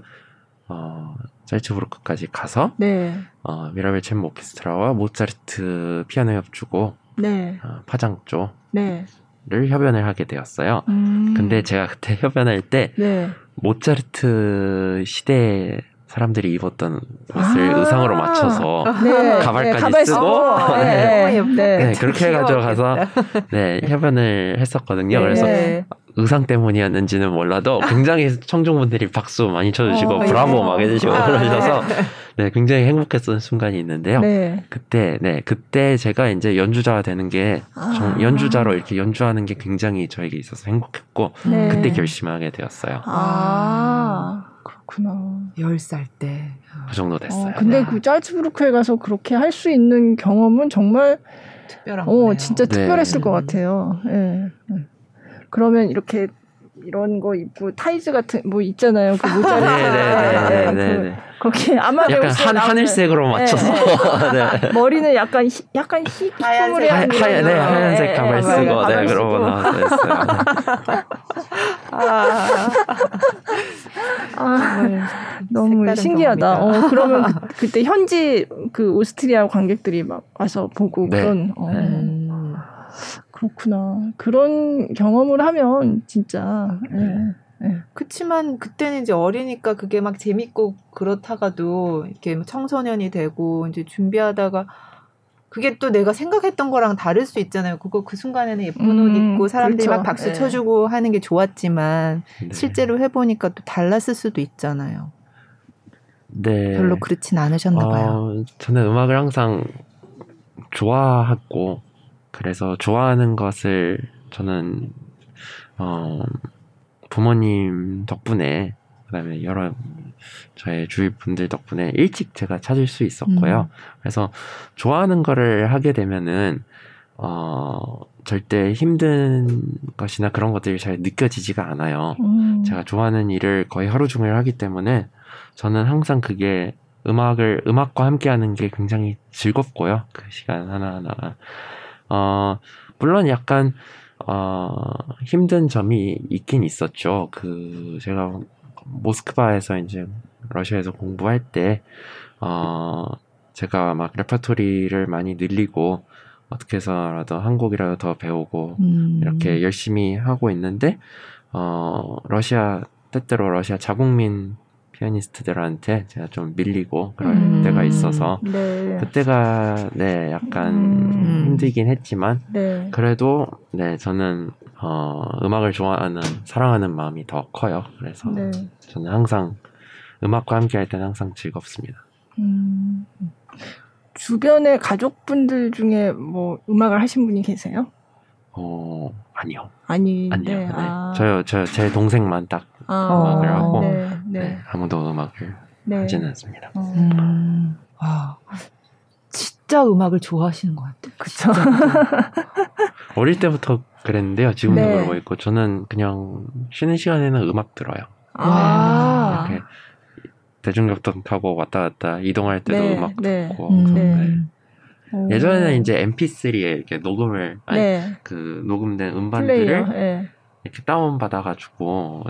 어 짤츠부르크까지 가서 네. 어, 미라벨 챔버 오케스트라와 모차르트 피아노 협주고 네. 어, 파장조 네. 를 협연을 하게 되었어요. 음. 근데 제가 그때 협연할 때 네. 모차르트 시대 사람들이 입었던 옷을 아~ 의상으로 맞춰서 네. 가발까지 네, 쓰고 네. 네. 네. 그렇게 해가지고 가서 네 협연을 했었거든요. 그래서 의상 때문이었는지는 몰라도 굉장히 청중분들이 박수 많이 쳐주시고 어, 브라보 막 해주시고 아, 그러셔서 네, 굉장히 행복했던 순간이 있는데요. 네. 그때, 네, 그때 제가 이제 연주자가 되는 게, 아. 연주자로 이렇게 연주하는 게 굉장히 저에게 있어서 행복했고, 네. 그때 결심하게 되었어요. 아, 그렇구나. 10살 때. 그 정도 됐어요. 어, 근데 그 짤츠부르크에 가서 그렇게 할 수 있는 경험은 정말 특별한 어, 거네요. 진짜 특별했을 네. 것 같아요. 예. 네. 그러면 이렇게 이런 거 입고 타이즈 같은 뭐 있잖아요. 그 모자를. 네, 네, 네, 네, 거기 아마 약간 한, 하늘색으로 맞춰서. 네. 머리는 약간 히, 약간 히, 하얀색. 하, 하, 네, 하얀색 가발 쓰고. 네, 그러고 나왔어요. 아, 아. 너무 신기하다. 어, 그러면 그, 때 현지 그 오스트리아 관객들이 막 와서 보고 그런. 어. 음. 그렇구나. 그런 경험을 하면 진짜. 예. 네. 그치만 그때는 이제 어리니까 그게 막 재밌고 그렇다가도 이렇게 청소년이 되고 이제 준비하다가 그게 또 내가 생각했던 거랑 다를 수 있잖아요. 그거 그 순간에는 예쁜 음, 옷 입고 사람들이 그렇죠. 막 박수 네. 쳐주고 하는 게 좋았지만 네. 실제로 해보니까 또 달랐을 수도 있잖아요. 네. 별로 그렇진 않으셨나 봐요. 어, 저는 음악을 항상 좋아하고 그래서 좋아하는 것을 저는 어 부모님 덕분에 그다음에 여러 저의 주위 분들 덕분에 일찍 제가 찾을 수 있었고요. 음. 그래서 좋아하는 거를 하게 되면은 어 절대 힘든 것이나 그런 것들이 잘 느껴지지가 않아요. 음. 제가 좋아하는 일을 거의 하루 종일 하기 때문에 저는 항상 그게 음악을 음악과 함께하는 게 굉장히 즐겁고요. 그 시간 하나 하나가 어, 물론 약간, 어, 힘든 점이 있긴 있었죠. 그, 제가 모스크바에서 이제 러시아에서 공부할 때, 어, 제가 막 레퍼토리를 많이 늘리고, 어떻게 해서라도 한국이라도 더 배우고, 음. 이렇게 열심히 하고 있는데, 어, 러시아, 때때로 러시아 자국민 피아니스트들한테 제가 좀 밀리고 그럴 음. 때가 있어서 네. 그때가 네 약간 음. 힘들긴 했지만 네. 그래도 네 저는 어 음악을 좋아하는 사랑하는 마음이 더 커요. 그래서 네. 저는 항상 음악과 함께 할 때는 항상 즐겁습니다. 음. 주변의 가족분들 중에 뭐 음악을 하신 분이 계세요? 어 아니요. 아니 아니요. 네. 아. 저요 저 제 동생만 딱 아. 음악을 하고 네, 네. 네, 아무도 음악을 네. 하지는 않습니다. 어. 음. 와 진짜 음악을 좋아하시는 것 같아요. 그쵸. 어릴 때부터 그랬는데요. 지금도 네. 그러고 있고 저는 그냥 쉬는 시간에는 음악 들어요. 아. 이렇게 대중교통 타고 왔다 갔다 이동할 때도 네, 음악 네. 듣고 음, 네. 예전에는 이제 MP3에 이렇게 녹음을 아니, 네. 그 녹음된 음반들을 네. 이렇게 다운 받아가지고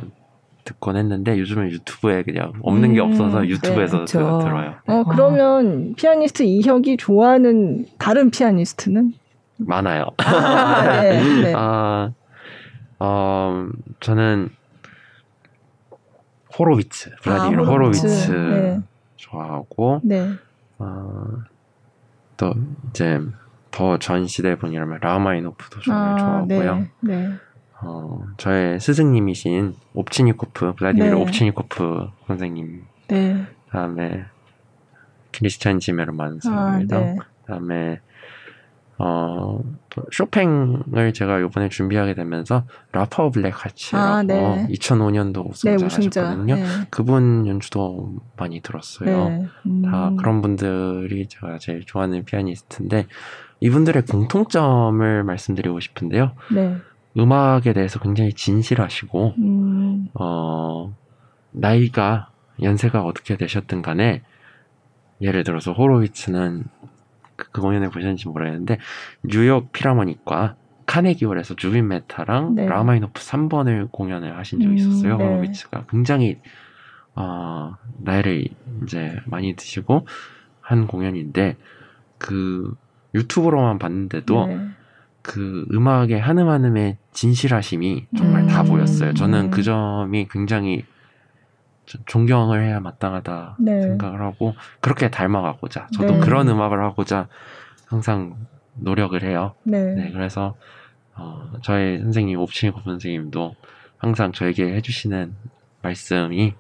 듣곤 했는데 요즘은 유튜브에 그냥 없는 음, 게 없어서 유튜브에서 네, 들어요. 어 그러면 피아니스트 이혁이 좋아하는 다른 피아니스트는 많아요. 아, 네, 아, 어, 저는 호로비츠, 브라디미르 아, 호로비츠, 네. 좋아하고, 네. 어, 또 이제 더 전 시대 분이라면 라흐마니노프도 정말 아, 좋아하고요. 네. 네. 어, 저의 스승님이신 옵치니코프, 블라디미르 네. 옵치니코프 선생님, 네. 다음에 크리스찬 지메르만 선생님이랑, 아, 네. 다음에 어, 쇼팽을 제가 이번에 준비하게 되면서 라파우 블레하치라고 아, 네. 2005년도 우승자하셨거든요. 네, 그분 연주도 많이 들었어요. 네. 음. 다 그런 분들이 제가 제일 좋아하는 피아니스트인데 이분들의 공통점을 말씀드리고 싶은데요. 네. 음악에 대해서 굉장히 진실하시고 음. 어, 나이가 연세가 어떻게 되셨든 간에 예를 들어서 호로위츠는 그, 그 공연을 보셨는지 모르겠는데 뉴욕 필하모닉과 카네기홀에서 주빈 메타랑 네. 라흐마니노프 3번을 공연을 하신 적이 음, 있었어요. 음, 네. 호로비츠가 굉장히 어, 나이를 이제 많이 드시고 한 공연인데 그 유튜브로만 봤는데도 네. 그 음악의 한음 한음의 진실하심이 정말 음, 다 보였어요. 저는 그 점이 굉장히 존경을 해야 마땅하다 네. 생각을 하고 그렇게 닮아가고자 저도 네. 그런 음악을 하고자 항상 노력을 해요. 네. 네 그래서 어, 저의 선생님 옵치니코 선생님도 항상 저에게 해주시는 말씀이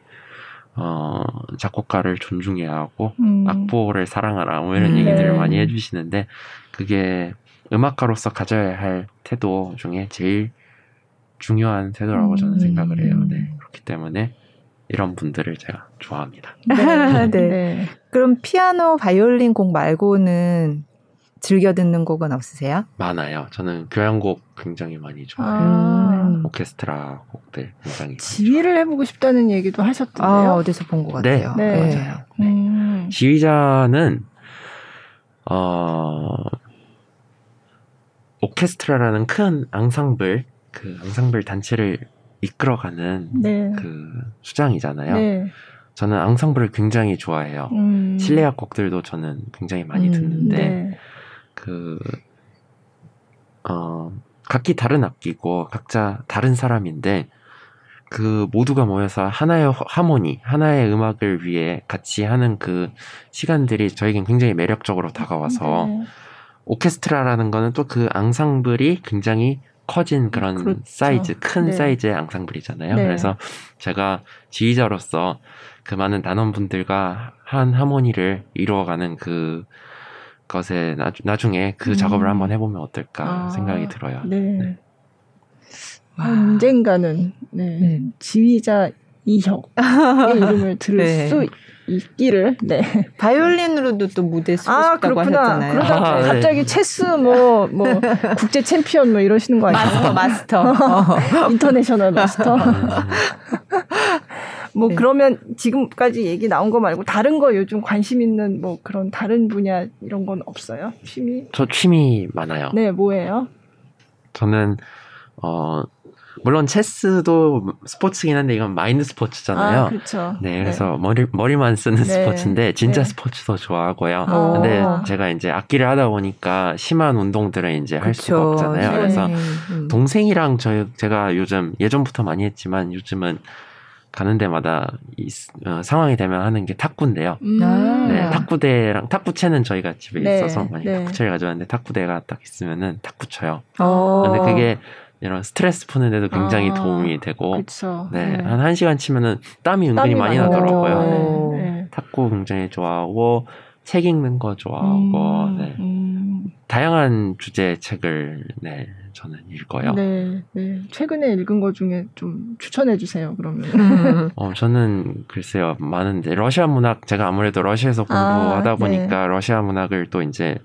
어, 작곡가를 존중해야 하고 음. 악보를 사랑하라 뭐 이런 음. 얘기들을 네. 많이 해주시는데 그게 음악가로서 가져야 할 태도 중에 제일 중요한 태도라고 저는 생각을 해요. 음. 네. 그렇기 때문에 이런 분들을 제가 좋아합니다. 네. 네. 네. 그럼 피아노, 바이올린 곡 말고는 즐겨 듣는 곡은 없으세요? 많아요. 저는 교향곡 굉장히 많이 좋아해요. 아~ 오케스트라 곡들 굉장히 지휘를 해보고 싶다는 얘기도 하셨던데요. 아, 어디서 본 것 같아요. 네, 네. 맞아요. 네. 음. 지휘자는 어 오케스트라라는 큰 앙상블 그 앙상블 단체를 이끌어가는 네. 그 수장이잖아요. 네. 저는 앙상블을 굉장히 좋아해요. 음. 실내악 곡들도 저는 굉장히 많이 음, 듣는데 네. 그 어, 각기 다른 악기고 각자 다른 사람인데 그 모두가 모여서 하나의 하모니, 하나의 음악을 위해 같이 하는 그 시간들이 저에겐 굉장히 매력적으로 다가와서 네. 오케스트라라는 거는 또 그 앙상블이 굉장히 커진 그런 그렇죠. 사이즈, 큰 네. 사이즈의 앙상블이잖아요. 네. 그래서 제가 지휘자로서 그 많은 단원분들과 한 하모니를 이루어가는 그 것에 나 중, 에그 음. 작업을 한번 해보면 어떨까 아, 생각이 들어요. 네. 네. 언젠가는 네. 네. 지휘자 이혁의 이름을 들을 네. 수 있기를. 네. 바이올린으로도 또 무대 서고 아, 싶다고 그렇구나. 하셨잖아요. 그러다 아, 갑자기 네. 체스 뭐뭐 뭐 국제 챔피언 뭐 이러시는 거 아니에요? 마스터 마스터. International Master. 뭐 네. 그러면 지금까지 얘기 나온 거 말고 다른 거 요즘 관심 있는 뭐 그런 다른 분야 이런 건 없어요? 취미? 저 취미 많아요. 네, 뭐예요? 저는 어 물론 체스도 스포츠긴 한데 이건 마인드 스포츠잖아요. 아, 그렇죠. 네, 그래서 네. 머리 머리만 쓰는 네. 스포츠인데 진짜 네. 스포츠도 좋아하고요. 오. 어. 근데 제가 이제 악기를 하다 보니까 심한 운동들은 이제 할 수가 없잖아요. 네. 그래서 음. 동생이랑 저 제가 요즘 예전부터 많이 했지만 요즘은 가는 데마다 이, 어, 상황이 되면 하는 게 탁구인데요. 음. 네, 탁구대랑 탁구채는 저희가 집에 네, 있어서 많이 네. 탁구채를 가져왔는데 탁구대가 딱 있으면은 탁구 쳐요. 어. 근데 그게 이런 스트레스 푸는데도 굉장히 아, 도움이 되고, 그쵸. 네, 네. 한 1 시간 치면은 땀이 은근히 땀이 많이 나더라고요. 네. 네. 탁구 굉장히 좋아하고 책 읽는 거 좋아하고, 음, 네. 음. 다양한 주제 책을 네 저는 읽어요. 네, 네. 최근에 읽은 것 중에 좀 추천해 주세요. 그러면. 어, 저는 글쎄요 많은데 러시아 문학 제가 아무래도 러시아에서 공부하다 아, 보니까 네. 러시아 문학을 또 이제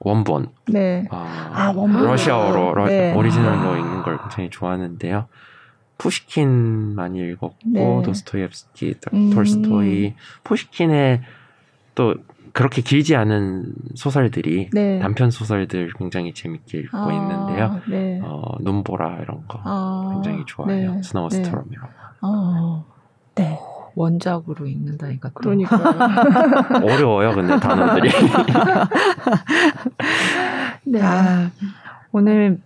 원본, 네. 아, 아 원본. 러시아어로 러, 네. 오리지널로 읽는 걸 굉장히 좋아하는데요. 푸시킨 많이 읽었고 네. 도스토옙스키, 음. 톨스토이, 푸시킨의 또 그렇게 길지 않은 소설들이 네. 단편 소설들 굉장히 재밌게 읽고 아, 있는데요. 네. 어, 눈보라 이런 거 아, 굉장히 좋아해요. 네. snowstorm 이런 거. 아, 네. 원작으로 읽는다니까. 그러니까 어려워요, 근데 단어들이. 네. 아, 오늘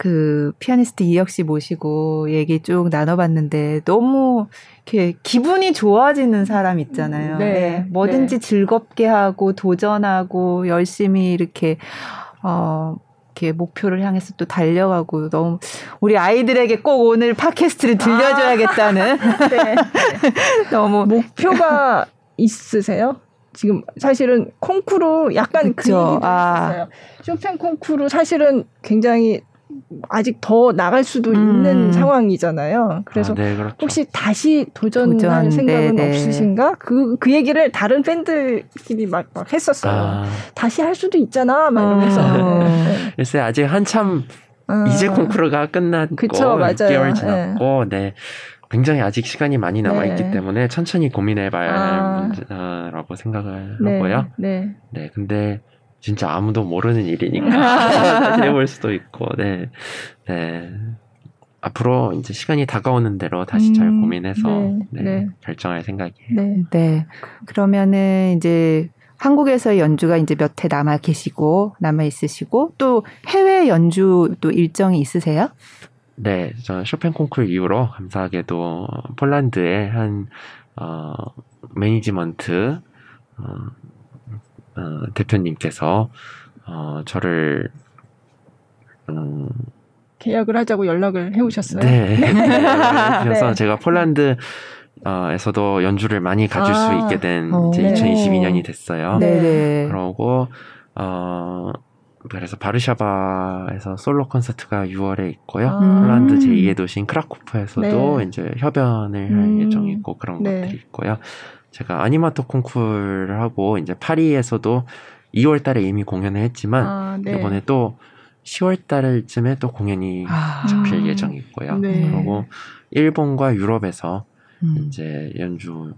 그 피아니스트 이혁 씨 모시고 얘기 쭉 나눠봤는데 너무 이렇게 기분이 좋아지는 사람 있잖아요. 네. 네. 뭐든지 네. 즐겁게 하고 도전하고 열심히 이렇게 어 이렇게 목표를 향해서 또 달려가고 너무 우리 아이들에게 꼭 오늘 팟캐스트를 들려줘야겠다는 아, 네. 너무 목표가 있으세요? 지금 사실은 콩쿠르 약간 그쵸. 그 얘기도 아. 있었어요. 쇼팽 콩쿠르 사실은 굉장히 아직 더 나갈 수도 음. 있는 상황이잖아요. 그래서 아, 네, 그렇죠. 혹시 다시 도전할 도전, 생각은 네네. 없으신가? 그, 그 얘기를 다른 팬들끼리 막, 막 했었어요. 아. 다시 할 수도 있잖아. 막 이러면서. 어. 네. 글쎄, 아직 한참 어. 이제 콩쿠르가 끝났고 그쵸, 맞아요. 6개월 지났고, 네. 네. 굉장히 아직 시간이 많이 남아 있기 네. 때문에 천천히 고민해봐야 할 아. 문제라고 생각을 네. 하고요. 네. 네. 근데 진짜 아무도 모르는 일이니까 해볼 수도 있고, 네, 네. 앞으로 이제 시간이 다가오는 대로 다시 음, 잘 고민해서 네, 네, 네. 결정할 생각이에요. 네. 네. 그러면은 이제 한국에서 연주가 이제 몇 해 남아 계시고 남아 있으시고 또 해외 연주 또 일정이 있으세요? 네, 저 쇼팽 콩쿨 이후로 감사하게도 폴란드의 한 어, 매니지먼트 어, 어, 대표님께서 어, 저를 음, 계약을 하자고 연락을 해오셨어요. 네. 그래서 네. 제가 폴란드 어, 에서도 연주를 많이 가질 아, 수 있게 된 이제 네. 2022년이 됐어요. 네. 그러고 어 그래서 바르샤바에서 솔로 콘서트가 6월에 있고요. 아. 폴란드 제2의 도시인 크라쿠프에서도 네. 이제 협연을 할 음. 예정이 있고 그런 네. 것들이 있고요. 제가 아니마토 콩쿠르를 하고 이제 파리에서도 2월 달에 이미 공연을 했지만 아, 네. 이번에 또 10월 달쯤에 또 공연이 아, 잡힐 예정이고요. 네. 그리고 일본과 유럽에서 음. 이제 연주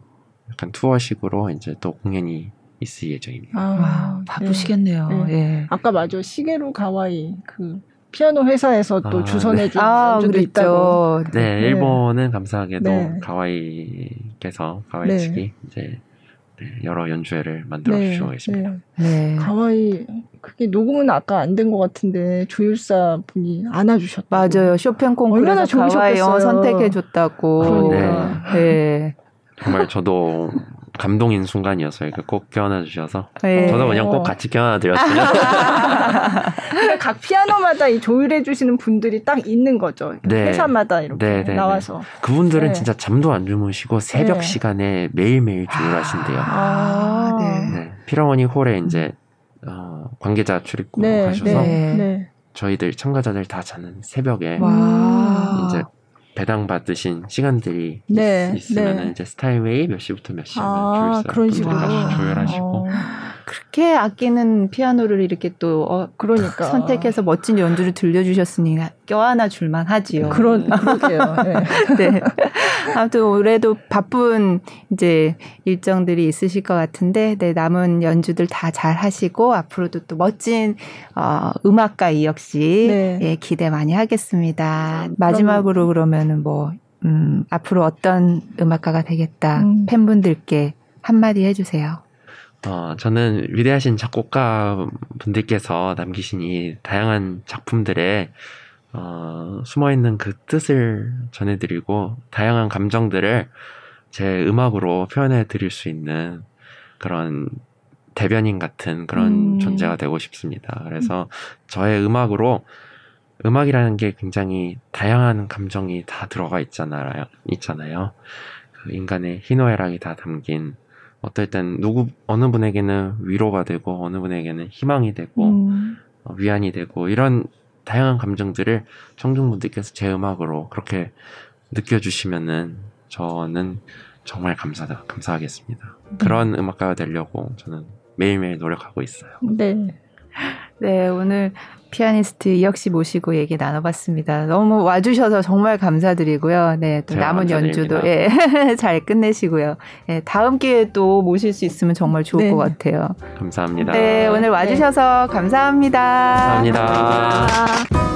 약간 투어식으로 이제 또 공연이 있을 예정입니다. 아, 와, 바쁘시겠네요. 네. 네. 아까 맞아 시게루 가와이 그 피아노 회사에서 또 아, 주선해준 네. 아, 연주도 있다고. 네, 네, 일본은 감사하게도 네. 가와이께서 가와이 네. 측이 이제 네, 여러 연주회를 만들어 네, 주시고 계십니다. 네. 가와이 그게 녹음은 아까 안 된 것 같은데 조율사 분이 안아주셨다. 맞아요. 쇼팽 콩쿠르에서 가와이 어, 선택해줬다고. 그러니까. 네. 정말 저도 감동인 순간이었어요. 꼭 껴안아 주셔서 네. 저도 그냥 꼭 같이 껴안아 드렸어요. 각 피아노마다 이 조율해 주시는 분들이 딱 있는 거죠. 네. 회사마다 이렇게 네, 네, 네. 나와서 그분들은 네. 진짜 잠도 안 주무시고 새벽 네. 시간에 매일매일 조율하신대요. 아, 네. 피라모니 홀에 이제 어, 관계자 출입구로 가셔서 저희들 참가자들 다 자는 새벽에 와. 이제 배당 받으신 시간들이 네, 있, 으면 네. 이제 스타일웨이 몇 시부터 몇 시면 아, 그런 식으로 조율하시고 어. 그렇게 아끼는 피아노를 이렇게 또 어, 그러니까 선택해서 멋진 연주를 들려주셨으니 껴안아 줄만 하지요. 그런 그러게요. 네. 네. 아무튼 올해도 바쁜 이제 일정들이 있으실 것 같은데 네, 남은 연주들 다 잘 하시고 앞으로도 또 멋진 어, 음악가 이혁 씨 네. 예, 기대 많이 하겠습니다. 마지막으로 그러면은 뭐 음, 앞으로 어떤 음악가가 되겠다 음. 팬분들께 한마디 해주세요. 어, 저는 위대하신 작곡가 분들께서 남기신 이 다양한 작품들에 어, 숨어 있는 그 뜻을 전해드리고 다양한 감정들을 제 음악으로 표현해 드릴 수 있는 그런 대변인 같은 그런 음. 존재가 되고 싶습니다. 그래서 저의 음악으로 음악이라는 게 굉장히 다양한 감정이 다 들어가 있잖아요. 있잖아요. 그 인간의 희노애락이 다 담긴 어떨 땐 누구 어느 분에게는 위로가 되고 어느 분에게는 희망이 되고 음. 어, 위안이 되고 이런 다양한 감정들을 청중분들께서 제 음악으로 그렇게 느껴주시면은 저는 정말 감사다 감사하겠습니다. 네. 그런 음악가가 되려고 저는 매일매일 노력하고 있어요. 네. 네, 오늘 피아니스트 이혁 씨 모시고 얘기 나눠봤습니다. 너무 와주셔서 정말 감사드리고요. 네, 또 남은 연주도 예, 잘 끝내시고요. 예, 다음 기회에 또 모실 수 있으면 정말 좋을 네. 것 같아요. 감사합니다. 네, 오늘 와주셔서 네. 감사합니다. 감사합니다. 감사합니다.